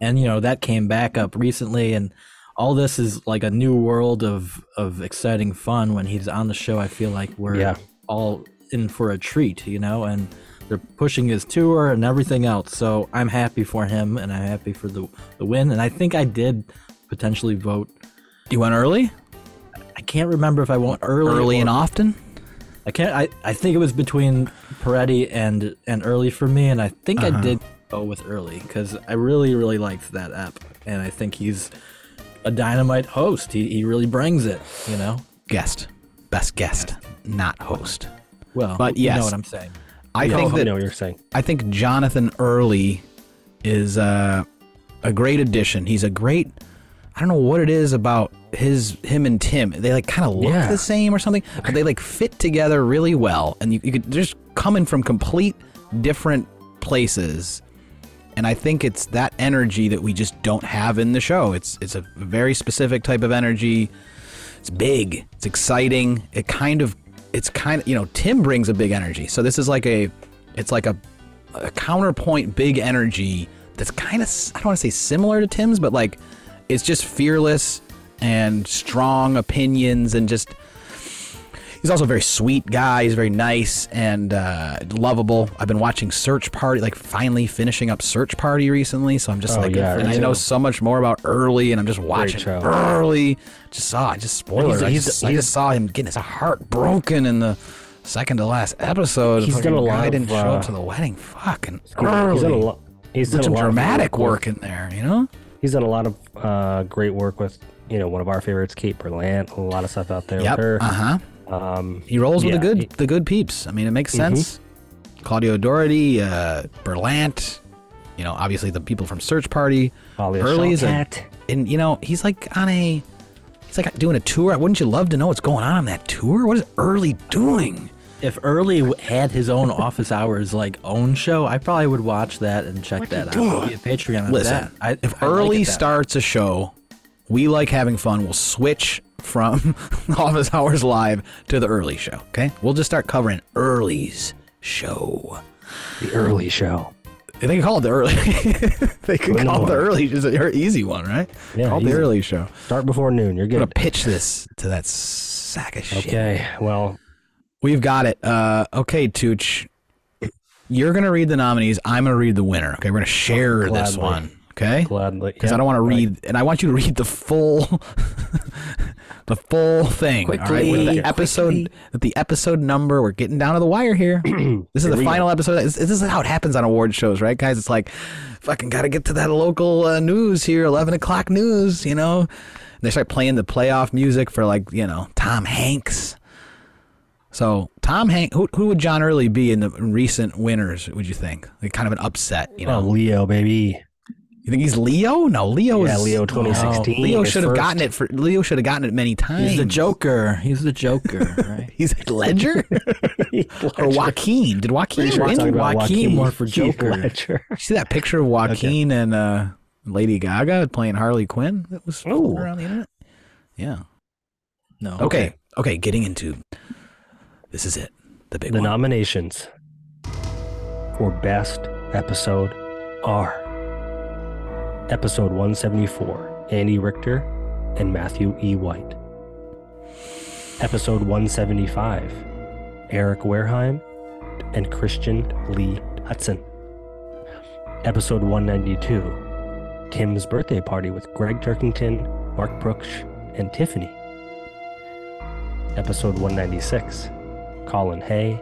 and you know that came back up recently, and all this is like a new world of of exciting fun when he's on the show. I feel like we're Yeah. all in for a treat, you know, and they're pushing his tour and everything else. So I'm happy for him, and I'm happy for the the win, and I think I did potentially vote. You went early? I can't remember if I went early. Early or- and often? I can't. I, I think it was between Peretti and and early for me, and I think Uh-huh. I did go with early because I really really liked that app, and I think he's a dynamite host. He he really brings it. You know. Guest. Best guest, not host. Well, But you yes. know what I'm saying. I I think that know what you're saying. I think Jonathan Early is uh, a great addition. He's a great. I don't know what it is about his him and Tim. They like kind of look Yeah. the same or something, but they like fit together really well. And you, you could just coming from complete different places. And I think it's that energy that we just don't have in the show. It's it's a very specific type of energy. It's big. It's exciting. It kind of it's kind of you know Tim brings a big energy. So this is like a it's like a, a counterpoint big energy that's kind of I don't want to say similar to Tim's, but like it's just fearless and strong opinions and just he's also a very sweet guy. He's very nice and uh, lovable. I've been watching Search Party, like finally finishing up Search Party recently. So I'm just Oh, like, yeah, and I know so much more about Early, and I'm just watching. Early. Just saw, I just spoiler. He's- I, he's- just, I just saw him getting his heart broken in the second to last episode. He's done a lot of, done show uh, up to the wedding. Fucking He's done a early. lot. He's done some a lot of dramatic work work in there, you know. He's done a lot of uh, great work with you know one of our favorites, Kate Berlant. A lot of stuff out there Yep. with her. Uh huh. Um, He rolls with the good he- Mm-hmm. the good peeps. I mean, it makes sense. Claudia O'Doherty, uh, Berlant, you know, obviously the people from Search Party. Early's a, Shawkat. and you know, he's like on a he's like doing a tour. Wouldn't you love to know what's going on on that tour? What is Early doing? If Early had his own office hours like own show, I probably would watch that and check that out. Be a Patreon Listen, that. I, if I Early it that way. starts a show, we like having fun. We'll switch from Office Hours Live to the Early Show. Okay, we'll just start covering Early's show. the early show. They can call it the early. they could Good call it the early. It's an easy one, right? Yeah, call it the early show. Start before noon. You're good. I'm gonna pitch this to that sack of shit. Okay. Well, We've got it. Uh, okay, Tooch. You're gonna read the nominees. I'm gonna read the winner. Okay, we're gonna share this one. Okay, gladly. because yeah, I don't want to right. read, and I want you to read the full, the full thing. all right, with Quickly, the episode, with the episode number. We're getting down to the wire here. this is the we go. final episode. This, this is how it happens on award shows, right, guys? It's like, fucking got to get to that local uh, news here, eleven o'clock news. You know, they start playing the playoff music for like you know Tom Hanks. So Tom Hanks, who, who would John Early be in the recent winners? Would you think? Like kind of an upset, you know? Oh, Leo, baby. You think he's Leo? No, Leo Yeah, is Leo 2016. Leo should have gotten it for Leo should have gotten it many times. He's the Joker. He's the Joker, right? He's like Ledger or Joaquin. Did Joaquin sure win? Joaquin Joaquin more for Joker. Ledger. See that picture of Joaquin and uh, Lady Gaga playing Harley Quinn that was floating Ooh. around the internet? Yeah. No. Okay. Okay, getting into this is it. The big The one. nominations for Best Episode are Episode 174, Andy Richter and Matthew E. White. Episode 175, Eric Wareheim and Christian Lee Hutson. Episode 192, Tim's Birthday Party with Gregg Turkington, Mark Proksch, and Tiffany. Episode 196, Colin Hay,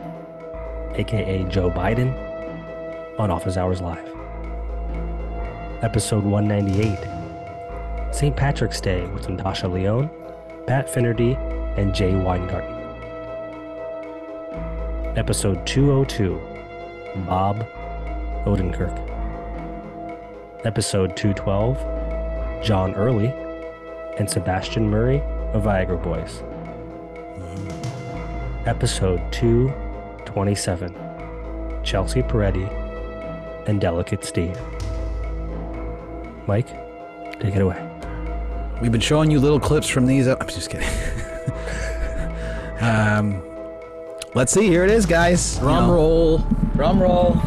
aka Joe Biden, on Office Hours Live. Episode 198 St. Patrick's Day with Natasha Lyonne, Pat Finnerty, and Jay Weingarten. Episode 202 Bob Odenkirk. Episode 212 John Early and Sebastian Murphy of Viagra Boys. Episode 227 Chelsea Peretti and Delicate Steve. Mike, take it away. We've been showing you little clips from these. I'm just kidding. um, let's see. Here it is, guys. You Drum know, roll. Drum roll.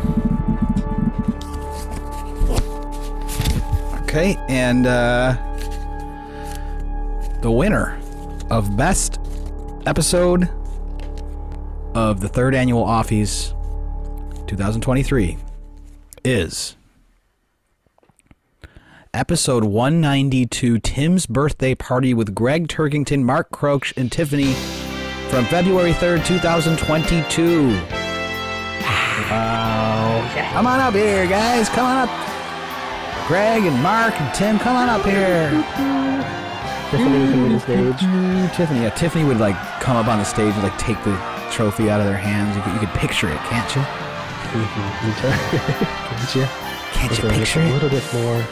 Okay, and uh, the winner of best episode of the third annual Offies 2023 is episode 192 Tim's birthday party with Gregg Turkington, Mark Proksch, and Tiffany from February 3rd, 2022. Wow. Come on up here, guys. Come on up. Gregg and Mark and Tim, come on up here. Tiffany coming to the stage. Tiffany, yeah, Tiffany would like come up on the stage and like take the trophy out of their hands. You could, you could picture it, can't you? Mm-hmm. Can't you? Can't you picture a little bit more.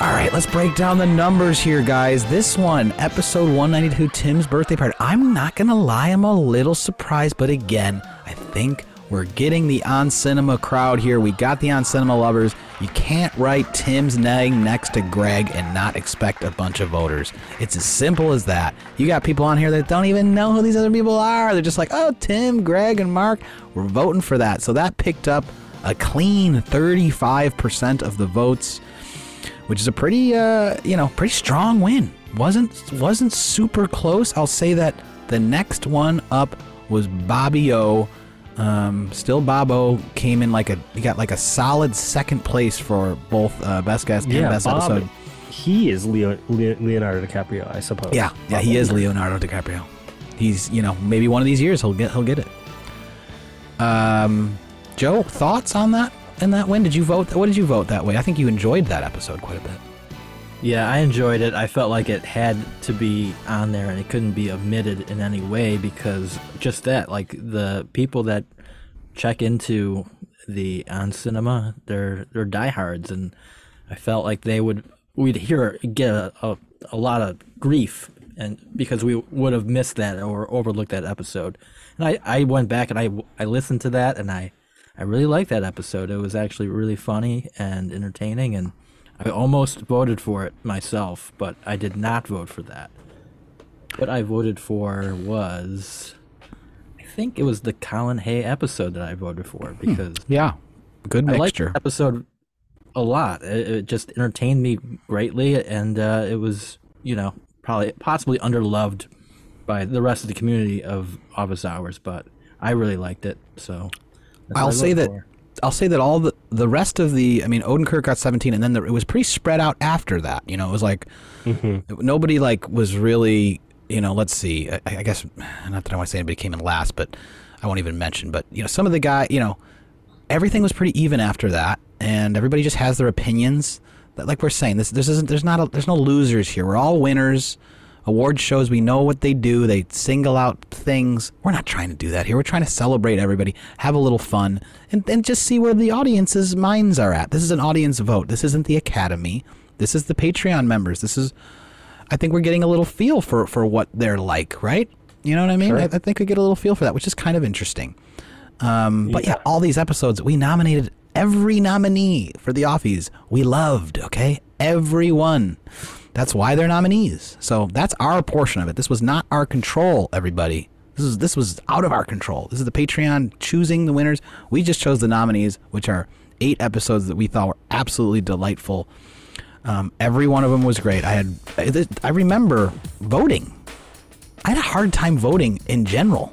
All right, let's break down the numbers here, guys. This one, episode 192, Tim's birthday party. I'm not gonna lie, I'm a little surprised, but again, I think We're getting the on cinema crowd here. We got the on cinema lovers. You can't write Tim's name next to Gregg and not expect a bunch of voters. It's as simple as that. You got people on here that don't even know who these other people are. They're just like, oh, Tim, Gregg, and Mark. We're voting for that. So that picked up a clean 35% of the votes, which is a pretty, uh, you know, pretty strong win. wasn't wasn't super close. I'll say that the next one up was Bobby O. Um, still, Bobo came in like a he got like a solid second place for both uh, best guest and Yeah, best Bob, episode. he is Leo, Leo, Leonardo DiCaprio, I suppose. Yeah, yeah, he is Leonardo DiCaprio. He's you know maybe one of these years he'll get he'll get it. Um, Joe, thoughts on that and that win? Did you vote? What did you vote that way? I think you enjoyed that episode quite a bit. Yeah, I enjoyed it. I felt like it had to be on there and it couldn't be omitted in any way because just that, like the people that check into the on cinema, they're they're diehards, and I felt like they would we'd hear get a, a, a lot of grief and because we would have missed that or overlooked that episode. And I, I went back and I I listened to that and I I really liked that episode. It was actually really funny and entertaining and I almost voted for it myself, but I did not vote for that. What I voted for was I think it was the Colin Hay episode that I voted for because Yeah, good I mixture. episode a lot. It, it just entertained me greatly, and uh, it was, you know, probably possibly underloved by the rest of the community of Office Hours, but I really liked it. So I'll say that for. I'll say that all the the rest of the I mean Odenkirk got 17 and then there, it was pretty spread out after that. You know, it was like mm-hmm. nobody like was really you know let's see I, I guess not that I want to say anybody came in last, but I won't even mention. But you know some of the guy you know everything was pretty even after that, and everybody just has their opinions. That, like we're saying, this this isn't there's not a, there's no losers here. We're all winners. Award shows, we know what they do. They single out things. We're not trying to do that here. We're trying to celebrate everybody, have a little fun, and, and just see where the audience's minds are at. This is an audience vote. This isn't the Academy. This is the Patreon members. This is, I think we're getting a little feel for, for what they're like, right? You know what I mean? Sure. I, I think we get a little feel for that, which is kind of interesting. Um, but yeah, all these episodes, we nominated every nominee for the Offies. We loved, okay? Everyone. That's why they're nominees. So that's our portion of it. This was not our control, everybody. This is this was out of our control. This is the Patreon choosing the winners. We just chose the nominees, which are eight episodes that we thought were absolutely delightful. Um, every one of them was great. I had I, I remember voting. I had a hard time voting in general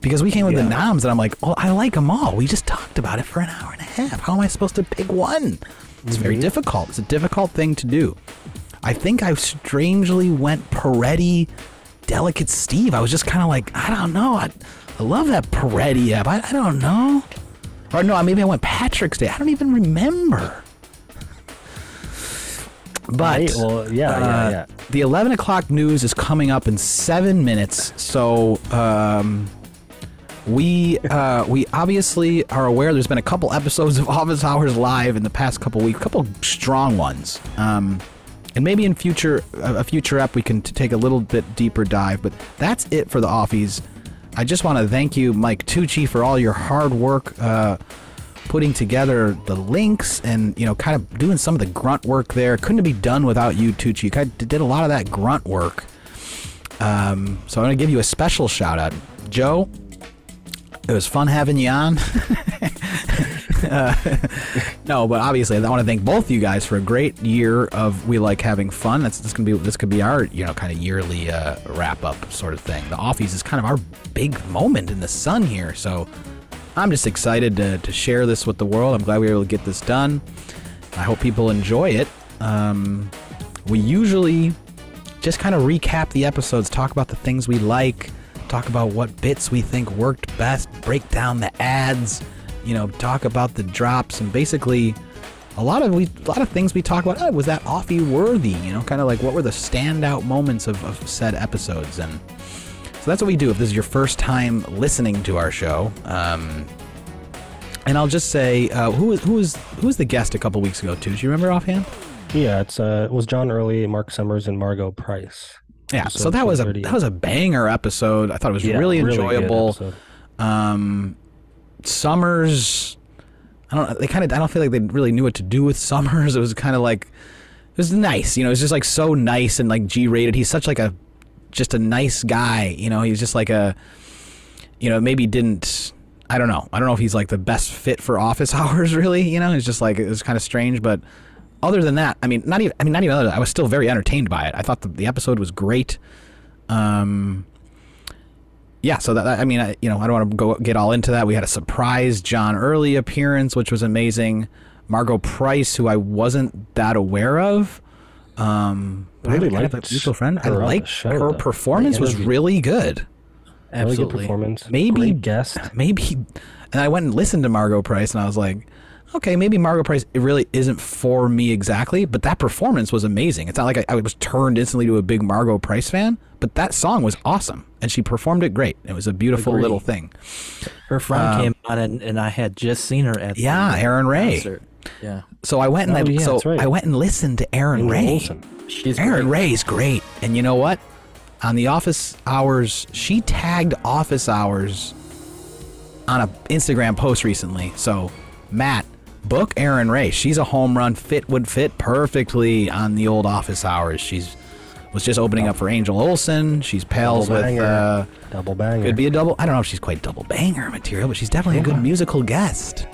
because we came with the noms and I'm like, well, I like them all. We just talked about it for an hour and a half. How am I supposed to pick one? It's very difficult. It's a difficult thing to do. I think I strangely went Peretti, Delicate Steve. I was just kind of like, I don't know. I, I love that Peretti app. I, I don't know. Or no, maybe I went Patrick's Day. I don't even remember. But Right, well, yeah, yeah, uh, yeah. the 11 o'clock news is coming up in seven minutes. So um, we uh, we obviously are aware there's been a couple episodes of Office Hours live in the past couple weeks, couple strong ones. Um, and maybe in future a future ep we can t- take a little bit deeper dive. But that's it for the Offies. I just want to thank you, Mike Tucci, for all your hard work. Uh, putting together the links and you know kind of doing some of the grunt work there couldn't be done without you Tucci. you kind of did a lot of that grunt work um, so i'm going to give you a special shout out joe it was fun having you on Uh, no but obviously i want to thank both of you guys for a great year of we like having fun that's this can be this could be our you know kind of yearly uh, wrap up sort of thing the offies is kind of our big moment in the sun here so I'm just excited to, to share this with the world. I'm glad we were able to get this done. I hope people enjoy it. Um, we usually just kind of recap the episodes, talk about the things we like, talk about what bits we think worked best, break down the ads, you know, talk about the drops, and basically a lot of we a lot of things we talk about. Oh, was that offie worthy? You know, kind of like what were the standout moments of, of said episodes and. So that's what we do if this is your first time listening to our show. Um, and I'll just say, uh, who was who was who was the guest a couple weeks ago too? Do you remember offhand? Yeah, it's uh, it was John Early, Mark Summers, and Margo Price. Yeah. So that was a that was a banger episode. I thought it was Yeah, really good enjoyable. um, Summers. I don't. They kind of. I don't feel like they really knew what to do with Summers. It was kind of like. It was nice, you know. It was just like so nice and like G-rated. He's such like a, just a nice guy, you know. He's just like a, you know, maybe didn't. I don't know. I don't know if he's like the best fit for office hours, really. You know, it's just like it was kind of strange, but other than that, I mean, not even. I mean, not even. Other, I was still very entertained by it. I thought the, the episode was great. Um, yeah, so that I mean, I, you know, I don't want to go get all into that. We had a surprise John Early appearance, which was amazing. Margo Price, who I wasn't that aware of. Um, but I really kind of liked a mutual friend. I her liked her though. performance was really good. Really good performance. Maybe- Great guest. Maybe, and I went and listened to Margo Price, and I was like, okay, maybe Margo Price it really isn't for me exactly, but that performance was amazing. It's not like I, I was turned instantly to a big Margo Price fan, but that song was awesome, and she performed it great. It was a beautiful Agree. little thing. Her friend um, came on, and, and I had just seen her at Yeah, Erin Rae. concert. Yeah, So I went and Oh, I, yeah, so right. I went and listened to Erin Rae. She's Erin great. Rae's great, and you know what? On the office hours, she tagged office hours on a Instagram post recently. So Matt, book Erin Rae. She's a home run. Fit would fit perfectly on the old office hours. She's was just opening up for Angel Olsen. She's pals Double with. Uh, Double banger. could be a double. I don't know if she's quite double banger material, but she's definitely a good musical guest.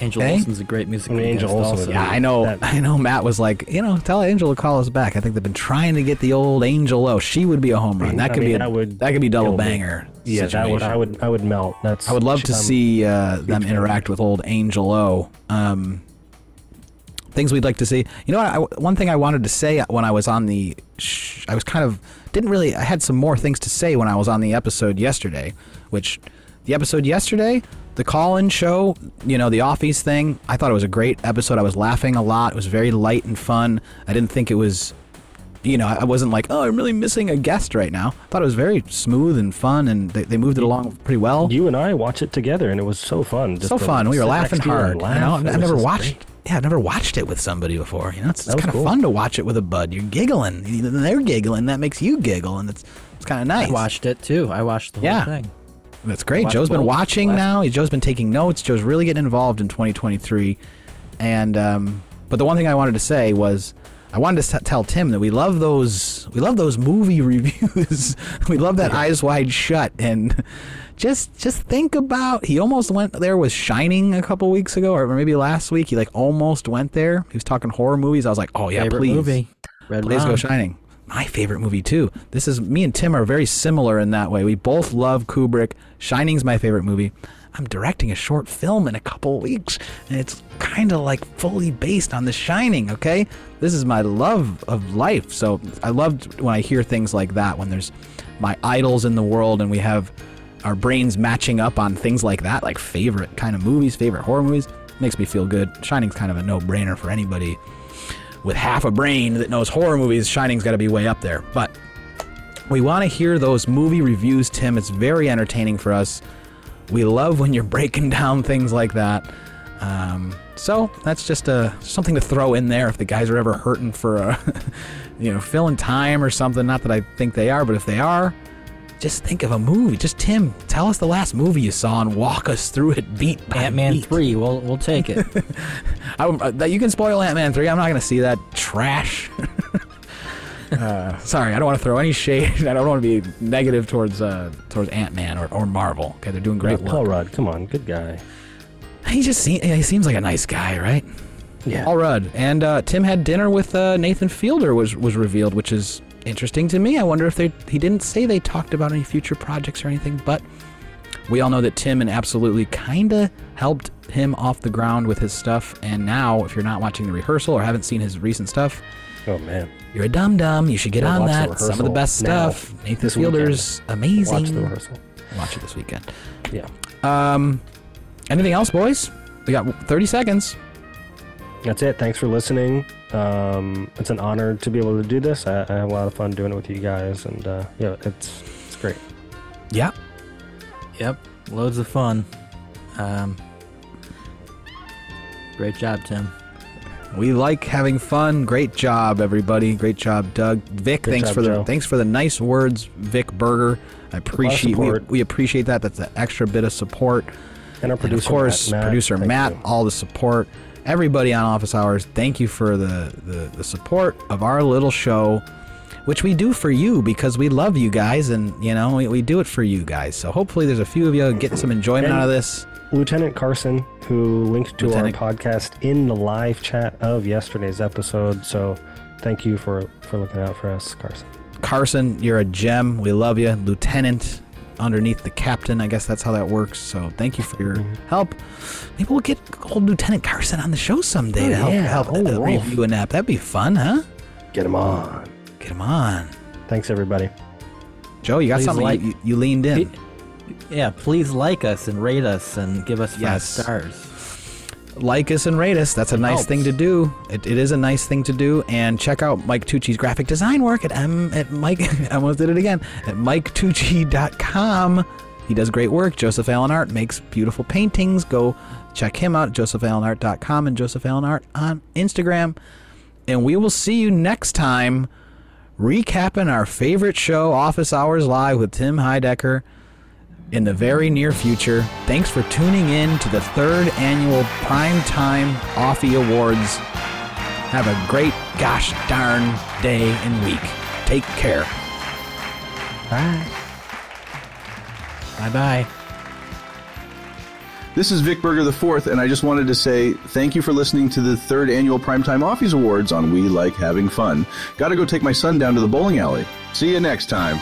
Angel Okay. Olsen's a great musical I mean, Angel guest Olsen also. Yeah, I know. That- I know. Matt was like, you know, tell Angel to call us back. I think they've been trying to get the old Angel O. She would be a home run. That I could be a, that would that could be double kill me. banger. Yeah, that would. I would I would melt. That's I would love to um, see uh, them interact with old Angel O. Um, things we'd like to see. You know, I, one thing I wanted to say when I was on the, sh- I was kind of didn't really. I had some more things to say when I was on the episode yesterday, which the episode yesterday, the call-in show, you know, the office thing. I thought it was a great episode. I was laughing a lot. It was very light and fun. I didn't think it was. You know, I wasn't like, oh, I'm really missing a guest right now. I thought it was very smooth and fun, and they, they moved it along pretty well You and I watched it together, and it was so fun. Just so fun. We were laughing next to you hard. Know, I've never watched. great. Yeah, I've never watched it with somebody before. You know, it's, it's kind of cool. fun to watch it with a bud. You're giggling. They're giggling. That makes you giggle, and it's it's kind of nice. I watched it too. I watched the whole Yeah. thing. That's great. Joe's been watching last- now. Joe's been taking notes. Joe's really getting involved in 2023. And um, but the one thing I wanted to say was I wanted to tell Tim that we love those we love those movie reviews. we love that eyes wide shut and just just think about he almost went there with Shining a couple weeks ago or maybe last week. He like almost went there. He was talking horror movies. I was like, "Oh yeah, Favorite please." movie. Red Please go Shining. My favorite movie too. This is me and Tim are very similar in that way. We both love Kubrick. Shining's my favorite movie. I'm directing a short film in a couple weeks, and it's kind of like fully based on The Shining. Okay, this is my love of life. So I loved when I hear things like that. When there's my idols in the world, and we have our brains matching up on things like that, like favorite kind of movies, favorite horror movies. Makes me feel good. Shining's kind of a no-brainer for anybody with half a brain that knows horror movies, Shining's got to be way up there. But we want to hear those movie reviews, Tim. It's very entertaining for us. We love when you're breaking down things like that. Um, so that's just a something to throw in there if the guys are ever hurting for a, you know, filling time or something. Not that I think they are, but if they are, just think of a movie. Just Tim, tell us the last movie you saw and walk us through it beat by Ant Man three. We'll we'll take it. I, uh, that- you can spoil Ant Man 3. I'm not going to see that trash. uh, sorry, I don't want to throw any shade. I don't want to be negative towards uh, towards Ant Man or, or Marvel. Okay, they're doing great Yeah, Paul work. Rudd, come on, good guy. He just seems, he seems like a nice guy, right? Yeah. Paul Rudd. And uh, Tim had dinner with uh, Nathan Fielder was was revealed, which is interesting to me. I wonder if they he didn't say they talked about any future projects or anything, but we all know that Tim and absolutely kind of helped him off the ground with his stuff. And now, if you're not watching the rehearsal or haven't seen his recent stuff, Oh man. You're a dum dum. You should get on that. Some of the best now, stuff. Nathan Fielder's amazing. Watch the rehearsal. Watch it this weekend. Yeah. Um, anything else, boys? We got 30 seconds. That's it. Thanks for listening. Um, it's an honor to be able to do this. I, I have a lot of fun doing it with you guys, and uh, yeah, it's it's great. Yeah. yep, loads of fun. Um, great job, Tim. We like having fun. Great job, everybody. Great job, Doug. Vic, Good thanks job, for the Joe. thanks for the nice words, Vic Berger. I appreciate we, we appreciate that. That's an extra bit of support. And our And producer, of course, Matt. Matt, producer Matt, you. all the support, everybody on Office Hours. Thank you for the, the the support of our little show, which we do for you because we love you guys, and you know we, we do it for you guys. So hopefully, there's a few of you getting some enjoyment And- out of this. Lieutenant Carson, who linked to Lieutenant- our podcast in the live chat of yesterday's episode. So thank you for, for looking out for us, Carson. Carson, you're a gem. We love you, Lieutenant. Underneath the captain, I guess that's how that works. So thank you for your Mm-hmm. help. Maybe we'll get old Lieutenant Carson on the show someday Oh, to help yeah. help Oh, uh, review an app. That'd be fun, huh? Get him on. Get him on. Thanks, everybody. Joe, you got Please something like- you, you leaned in. Yeah, please like us and rate us and give us five Yes. stars. like us and rate us. That's a nice helps. thing to do. It, it is a nice thing to do. And check out Mike Tucci's graphic design work at m at Mike. I almost did it again at MikeTucci.com. He does great work. Joseph Allen Art makes beautiful paintings. Go check him out. at JosephAllenArt.com and Joseph Allen Art on Instagram. And we will see you next time, recapping our favorite show, Office Hours Live with Tim Heidecker in the very near future. Thanks for tuning in to the third annual Primetime Offie Awards. Have a great gosh darn day and week. Take care. Bye. Bye bye. This is Vic Berger IV, and I just wanted to say thank you for listening to the third annual Primetime Offies Awards on We Like Having Fun. Gotta go take my son down to the bowling alley. See you next time.